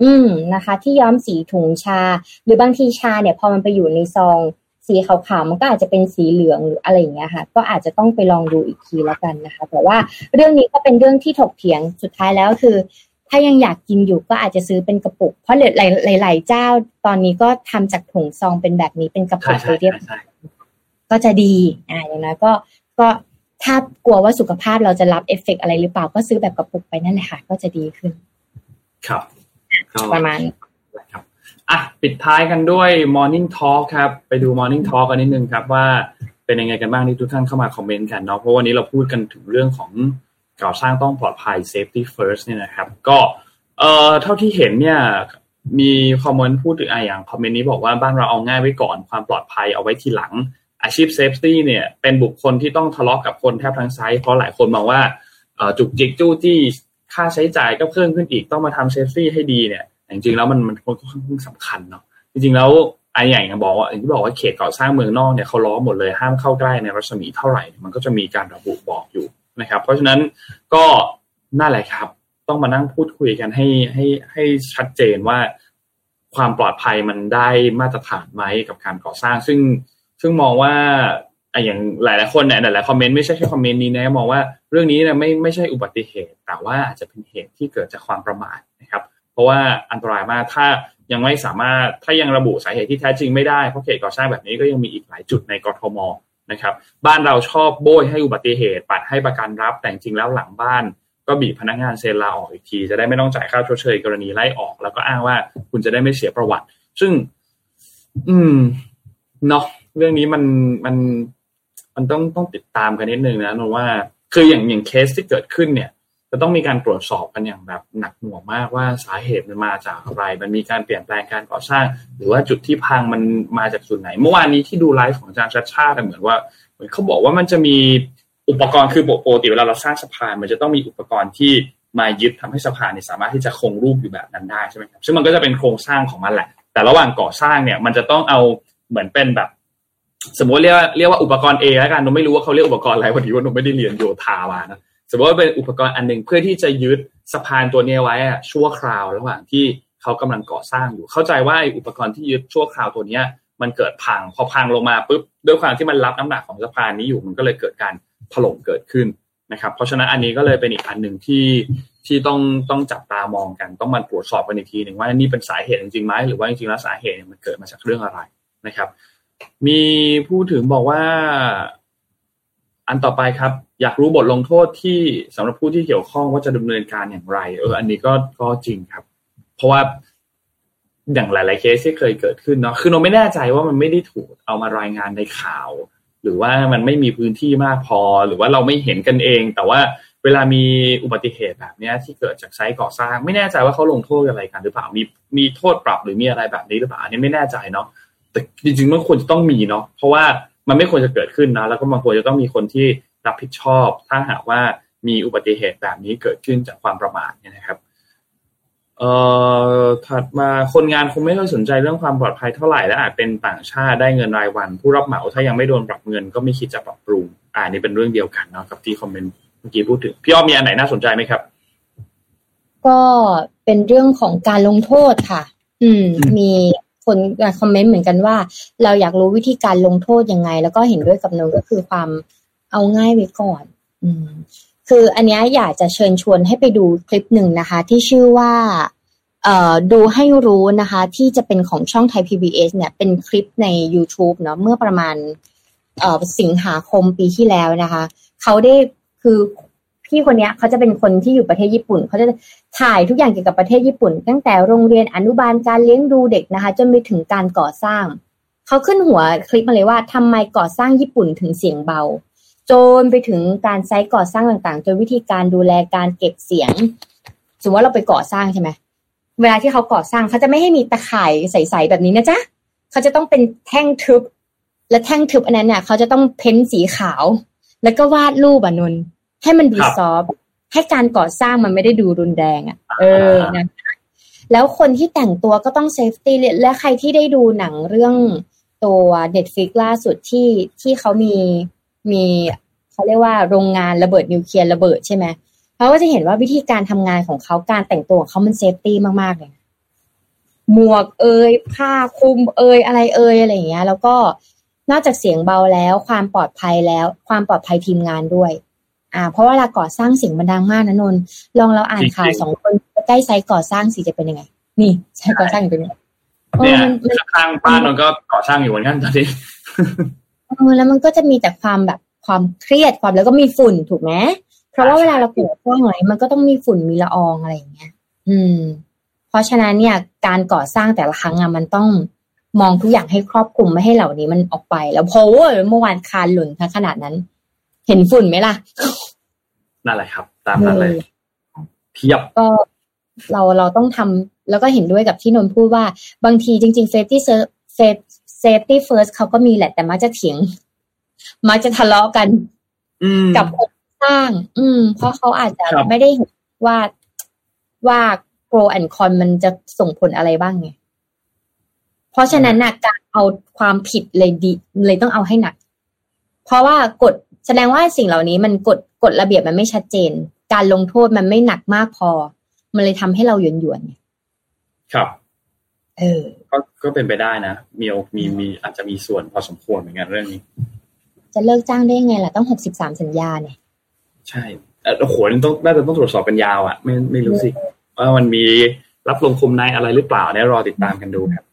อืมนะคะ ที่ย้อมสีถุงชา หรือบางทีชาเนี่ยพอมันไปอยู่ในซองสีขาวๆมันก็อาจจะเป็นสีเหลืองหรืออะไรอย่างเงี้ยค่ะ ก็อาจจะต้องไปลองดูอีกทีแล้วกันนะคะ แต่ว่าเรื่องนี้ก็เป็นเรื่องที่ถกเถียงสุดท้ายแล้วคือ ถ้ายังอยากกินอยู่ก็อาจจะซื้อเป็นกระปุก เพราะหลายๆหลายๆเจ้าตอนนี้ก็ทำจากถุงซองเป็นแบบนี้เป็นกระปุใช่กใช่ไปเรียบใช่ใช่ก็จะดีอ่าอย่างน้อยก็ก็ถ้ากลัวว่าสุขภาพเราจะรับเอฟเฟกอะไรหรือเปล่าก็ซื้อแบบกระปุกไปนั่นแหละค่ะ ก็จะดีขึ้น ครับประมาณครับอะปิดท้ายกันด้วย Morning Talk ครับ ไปดู Morning Talk กันนิดนึงครับว่าเป็นยังไงกันบ้างที่ทุกท่านเข้ามาคอมเมนต์กันเนาะเพราะวันนี้เราพูดกันถึงเรื่องของ ก่อสร้างต้องปลอดภัย safety first เนี่ยนะครับ ก็เอ่อเท่าที่เห็นเนี่ยมีคอมเมนต์พูดถึงอะอย่างคอมเมนต์นี้บอกว่าบ้านเราเอาง่ายไว้ก่อนความปลอดภัยเอาไว้ทีหลังอาชีพ safety เนี่ยเป็นบุคคลที่ต้องทะเลาะกับคนแทบทั้ง site เพราะหลายคนมองว่าจุกจิกจู้จี้ค่าใช้จ่ายก็เพิ่มขึ้นอีกต้องมาทำ safety ให้ดีเนี่ยจริงๆแล้วมันมันค่อนข้างสำคัญเนาะจริงๆแล้วไอ้อย่างบอกว่าอย่างที่บอกว่าเขตก่อสร้างเมืองนอกเนี่ยเขาล้อมหมดเลยห้ามเข้าใกล้ในรัศมีเท่าไหร่ มันก็จะมีการระบุบอกอยู่ นะครับ เพราะฉะนั้นก็น่าแหละครับ ต้องมานั่งพูดคุยกันให้ให้ให้ชัดเจนว่าความปลอดภัยมันได้มาตรฐานไหมกับการก่อสร้าง ซึ่งซึ่งมองว่าอย่างหลายหลายคนเนี่ยหลายคอมเมนต์ไม่ใช่แค่คอมเมนต์นี้นะมองว่าเรื่องนี้เนี่ยไม่ไม่ใช่อุบัติเหตุ แต่ว่าอาจจะเป็นเหตุที่เกิดจากความประมาทนะครับ เพราะว่าอันตรายมากถ้ายังไม่สามารถถ้ายังระบุสาเหตุที่แท้จริงไม่ได้เพราะเขตก่อสร้างแบบนี้ก็ยังมีอีกหลายจุดในกรทม นะครับบ้านเราชอบโบยให้อุบัติเหตุ ปัดให้ประกันรับ แต่จริงแล้วหลังบ้าน ก็บีบพนักงานเซ็นลาออกอีกที จะได้ไม่ต้องจ่ายค่าชดเชยกรณีไล่ออก แล้วก็อ้างว่าคุณจะได้ไม่เสียประวัติ ซึ่ง อืมเนาะเรื่องนี้มันมันมันต้องต้องติดตามกันนิดนึงนะนว่า คืออย่างอย่างเคสที่เกิดขึ้นเนี่ย จะต้องมีการตรวจสอบกันอย่างแบบหนักหน่วงมากว่าสาเหตุมันมาจากอะไร มันมีการเปลี่ยนแปลงการก่อสร้าง หรือว่าจุดที่พังมันมาจากส่วนไหน เมื่อวานนี้ที่ดูไลฟ์ของอาจารย์ชัดชาติเหมือนว่าเหมือนเขาบอกว่ามันจะมีอุปกรณ์คือปกติเวลาเราสร้างสะพาน มันจะต้องมีอุปกรณ์ที่มายึดทำให้สะพานเนี่ยสามารถที่จะคงรูปอยู่แบบนั้นได้ใช่ไหมครับซึ่งมันก็จะเป็นโครงสร้างของมันแหละ แต่ระหว่างก่อสร้างเนี่ยมันจะต้องเอาเหมือนเป็นแบบสมมติเรียกว่าเรียกว่าอุปกรณ์ A แล้วกันเราไม่รู้ว่าเขาเรียกอุปกรณ์อะไรพอดีว่าเราไม่ได้เรียนโยธามานะ สมมติว่าเป็นอุปกรณ์อันหนึ่งเพื่อที่จะยึดสะพานตัวนี้ไว้อะชั่วคราวระหว่างที่เขากำลังก่อสร้างอยู่ เข้าใจว่าอุปกรณ์ที่ยึดชั่วคราวตัวเนี้ย มันเกิดพังพอพังลงมาปุ๊บด้วยความที่มันรับน้ำหนักของสะพานนี้อยู่มันก็เลยเกิดการถล่มเกิดขึ้นนะครับ เพราะฉะนั้นอันนี้ก็เลยเป็นอีกอันหนึ่งที่ที่ต้องต้องจับตามองกันต้องมาตรวจสอบกันอีกทีหนึ่งว่านี่เป็นสาเหตุจริงไหมหรือว่าจริงๆแล้วสาเหตุมันเกิดมาจากเรื่องอะไรนะครับ มีผู้ถึงบอกว่า อันต่อไปครับ อยากรู้บทลงโทษที่สำหรับผู้ที่เกี่ยวข้องว่าจะดำเนินการอย่างไร เออ อันนี้ก็ก็จริงครับ เพราะว่าอย่างหลาย ๆ เคสที่เคยเกิดขึ้นเนาะคือเราไม่แน่ใจว่ามันไม่ได้ถูกเอามารายงานในข่าว หรือว่ามันไม่มีพื้นที่มากพอ หรือว่าเราไม่เห็นกันเอง แต่ว่าเวลามีอุบัติเหตุแบบนี้ที่เกิดจากไซต์ก่อสร้าง ไม่แน่ใจว่าเขาลงโทษอะไรกันหรือเปล่ามีมีโทษปรับหรือมีอะไรแบบนี้หรือเปล่าอันนี้ไม่แน่ใจเนาะแต่จริงๆมันควรจะต้องมีเนาะเพราะว่ามันไม่ควรจะเกิดขึ้นนะแล้วก็มันควรจะต้องมีคนที่ รับผิดชอบ ถ้าหากว่ามีอุบัติเหตุแบบนี้เกิดขึ้นจากความประมาทเนี่ยนะครับเอ่อถัดมาคนงานคงไม่ค่อยสนใจเรื่องความปลอดภัยเท่าไหร่และอาจเป็นต่างชาติได้เงินรายวัน ผู้รับเหมาถ้ายังไม่โดนปรับเงินก็ไม่คิดจะปรับปรุงอ่านี่เป็นเรื่องเดียวกันเนาะกับที่คอมเมนต์เมื่อกี้พูดถึงพี่อ้อมมีอันไหนน่าสนใจไหมครับ ก็เป็นเรื่องของการลงโทษค่ะ อืม มีคนคอมเมนต์เหมือนกันว่า เราอยากรู้วิธีการลงโทษยังไง แล้วก็เห็นด้วยกับนนก็คือความ เอาง่ายไว้ก่อน อืม คืออันนี้อยากจะเชิญชวนให้ไปดูคลิปหนึ่งนะคะ ที่ชื่อว่าเอ่อดูให้รู้นะคะ ที่จะเป็นของช่องไทย PBS เนี่ย เป็นคลิปใน YouTube เนาะเมื่อประมาณเอ่อสิงหาคมปีที่แล้วนะคะ เขาได้คือพี่คนนี้เขาจะเป็นคนที่อยู่ประเทศญี่ปุ่น เขาจะถ่ายทุกอย่างเกี่ยวกับประเทศญี่ปุ่น ตั้งแต่โรงเรียนอนุบาลการเลี้ยงดูเด็กนะคะ จนไปถึงการก่อสร้าง เขาขึ้นหัวคลิปมาเลยว่าทำไมก่อสร้างญี่ปุ่นถึงเสียงเบา จนไปถึงการไซต์ก่อสร้างต่างๆ จนวิธีการดูแลการเก็บเสียง สมมติว่าเราไปก่อสร้างใช่ไหมเวลาที่เขาก่อสร้างเขาจะไม่ให้มีตะข่ายใสๆแบบนี้นะจ๊ะเขาจะต้องเป็นแท่งทึบ และแท่งทึบอันนั้นเนี่ยเขาจะต้อง paint สีขาว แล้วก็วาดรูปอะนนท์ให้มันดู soft ให้การก่อสร้างมันไม่ได้ดูรุนแรงอะ เออนะแล้วคนที่แต่งตัวก็ต้อง safety และใครที่ได้ดูหนังเรื่องตัว Netflix ล่าสุดที่ที่เขามี มีเขาเรียกว่าโรงงานระเบิดนิวเคลียร์ระเบิดใช่ไหมเขาก็จะเห็นว่าวิธีการทำงานของเขาการแต่งตัวของเขามัน safety มากๆเลยหมวกเอยผ้าคลุมเอยอะไรเอยอะไรอย่างเงี้ย แล้วก็นอกจากเสียงเบาแล้ว ความปลอดภัยแล้ว ความปลอดภัยทีมงานด้วย อ่า เพราะว่าเวลาก่อสร้างเสียงมันดังมากนะนนลองเราอ่านข่าวสองคนใกล้ไซต์ก่อสร้างสิจะเป็นยังไง นี่ไซต์ก่อสร้างอยู่ตรงนี้เนี่ยข้างบ้านมันก็ก่อสร้างอยู่เหมือนกันตอนนี้เออ แล้วมันก็จะมีแต่ความแบบความเครียดความแล้วก็มีฝุ่นถูกไหมเพราะว่าเวลาเราก่อสร้างอะไรมันก็ต้องมีฝุ่นมีละอองอะไรอย่างเงี้ย อืม เพราะฉะนั้นเนี่ย การก่อสร้างแต่ละครั้งอะมันต้องมองทุกอย่างให้ครอบคลุมไม่ให้เหล่านี้มันออกไป แล้วเพราะว่าเมื่อวานคานหล่นทั้งขนาดนั้น เห็นฝุ่นไหมล่ะนั่นแหละครับ ตามนั้นเลยเพียบก็เราเราต้องทำแล้วก็เห็นด้วยกับที่นนท์พูดว่าบางทีจริงๆ safety safety first เขาก็มีแหละแต่มักจะเถียง มักจะทะเลาะกันกับคนสร้าง อืม เพราะเขาอาจจะไม่ได้เห็นว่าว่า pro and con มันจะส่งผลอะไรบ้างไงเพราะฉะนั้นนะการเอาความผิดเลยดีเลยต้องเอาให้หนัก เพราะว่ากฎแสดงว่าสิ่งเหล่านี้มันกฎกฎระเบียบมันไม่ชัดเจน การลงโทษมันไม่หนักมากพอ มันเลยทำให้เราหยวนหยวนครับ เออ ก็ก็เป็นไปได้นะมีมีมีอาจจะมีส่วนพอสมควรเหมือนกันเรื่องนี้ จะเลิกจ้างได้ไงล่ะต้องหกสิบสามสัญญาเนี่ย ใช่โอ้โหต้องน่าจะต้องตรวจสอบกันยาวอะไม่ไม่รู้สิว่ามันมีรับลงคมในอะไรหรือเปล่าเนี่ยรอติดตามกันดูครับ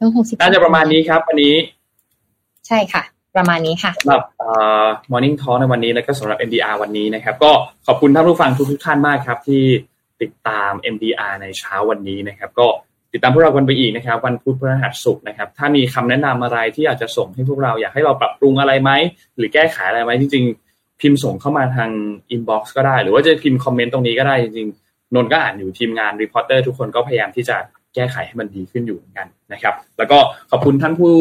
ต้องหกสิบน่าจะประมาณนี้ครับ วันนี้ ใช่ค่ะ ประมาณนี้ค่ะสำหรับ Morning Talk ในวันนี้แล้วก็สำหรับ MDR วันนี้นะครับ ก็ขอบคุณท่านผู้ฟังทุกทุกท่านมากครับ ที่ติดตาม MDR ในเช้าวันนี้นะครับ ก็ ติดตามพวกเรากันไปอีกนะครับ วันพุธพฤหัสศุกร์นะครับ ถ้ามีคำแนะนำอะไรที่อยากจะส่งให้พวกเราอยากให้เราปรับปรุงอะไรไหมหรือแก้ไขอะไรไหมจริง ๆ พิมพ์ส่งเข้ามาทาง inbox ก็ได้ หรือว่าจะพิมพ์คอมเมนต์ตรงนี้ก็ได้จริงๆนนท์ก็อ่านอยู่ทีมงาน Reporter ทุกคนก็พยายามที่จะแก้ไขให้มันดีขึ้นอยู่เหมือนกันนะครับ แล้วก็ขอบคุณท่านผู้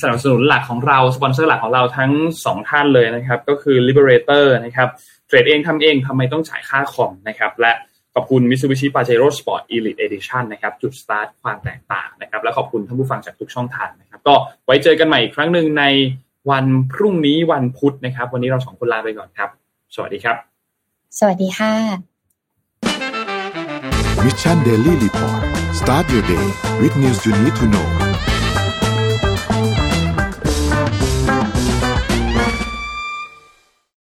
สนับสนุนหลักของเราสปอนเซอร์หลักของเราทั้ง 2 ท่านเลยนะครับ ก็คือ Liberator นะครับเทรดเองทำเองทำไมต้องจ่ายค่าคอมนะครับ และ ขอบคุณ Mitsubishi Pajero Sport Elite Edition นะครับจุดสตาร์ทความแตกต่างนะครับและขอบคุณท่านผู้ฟังจากทุกช่องทางนะครับก็ไว้เจอกันใหม่อีกครั้งหนึ่งในวันพรุ่งนี้วันพุธนะครับ วันนี้เราสองคนลาไปก่อนครับ สวัสดีครับ สวัสดีค่ะ Mission Daily Report start your day with news you need to know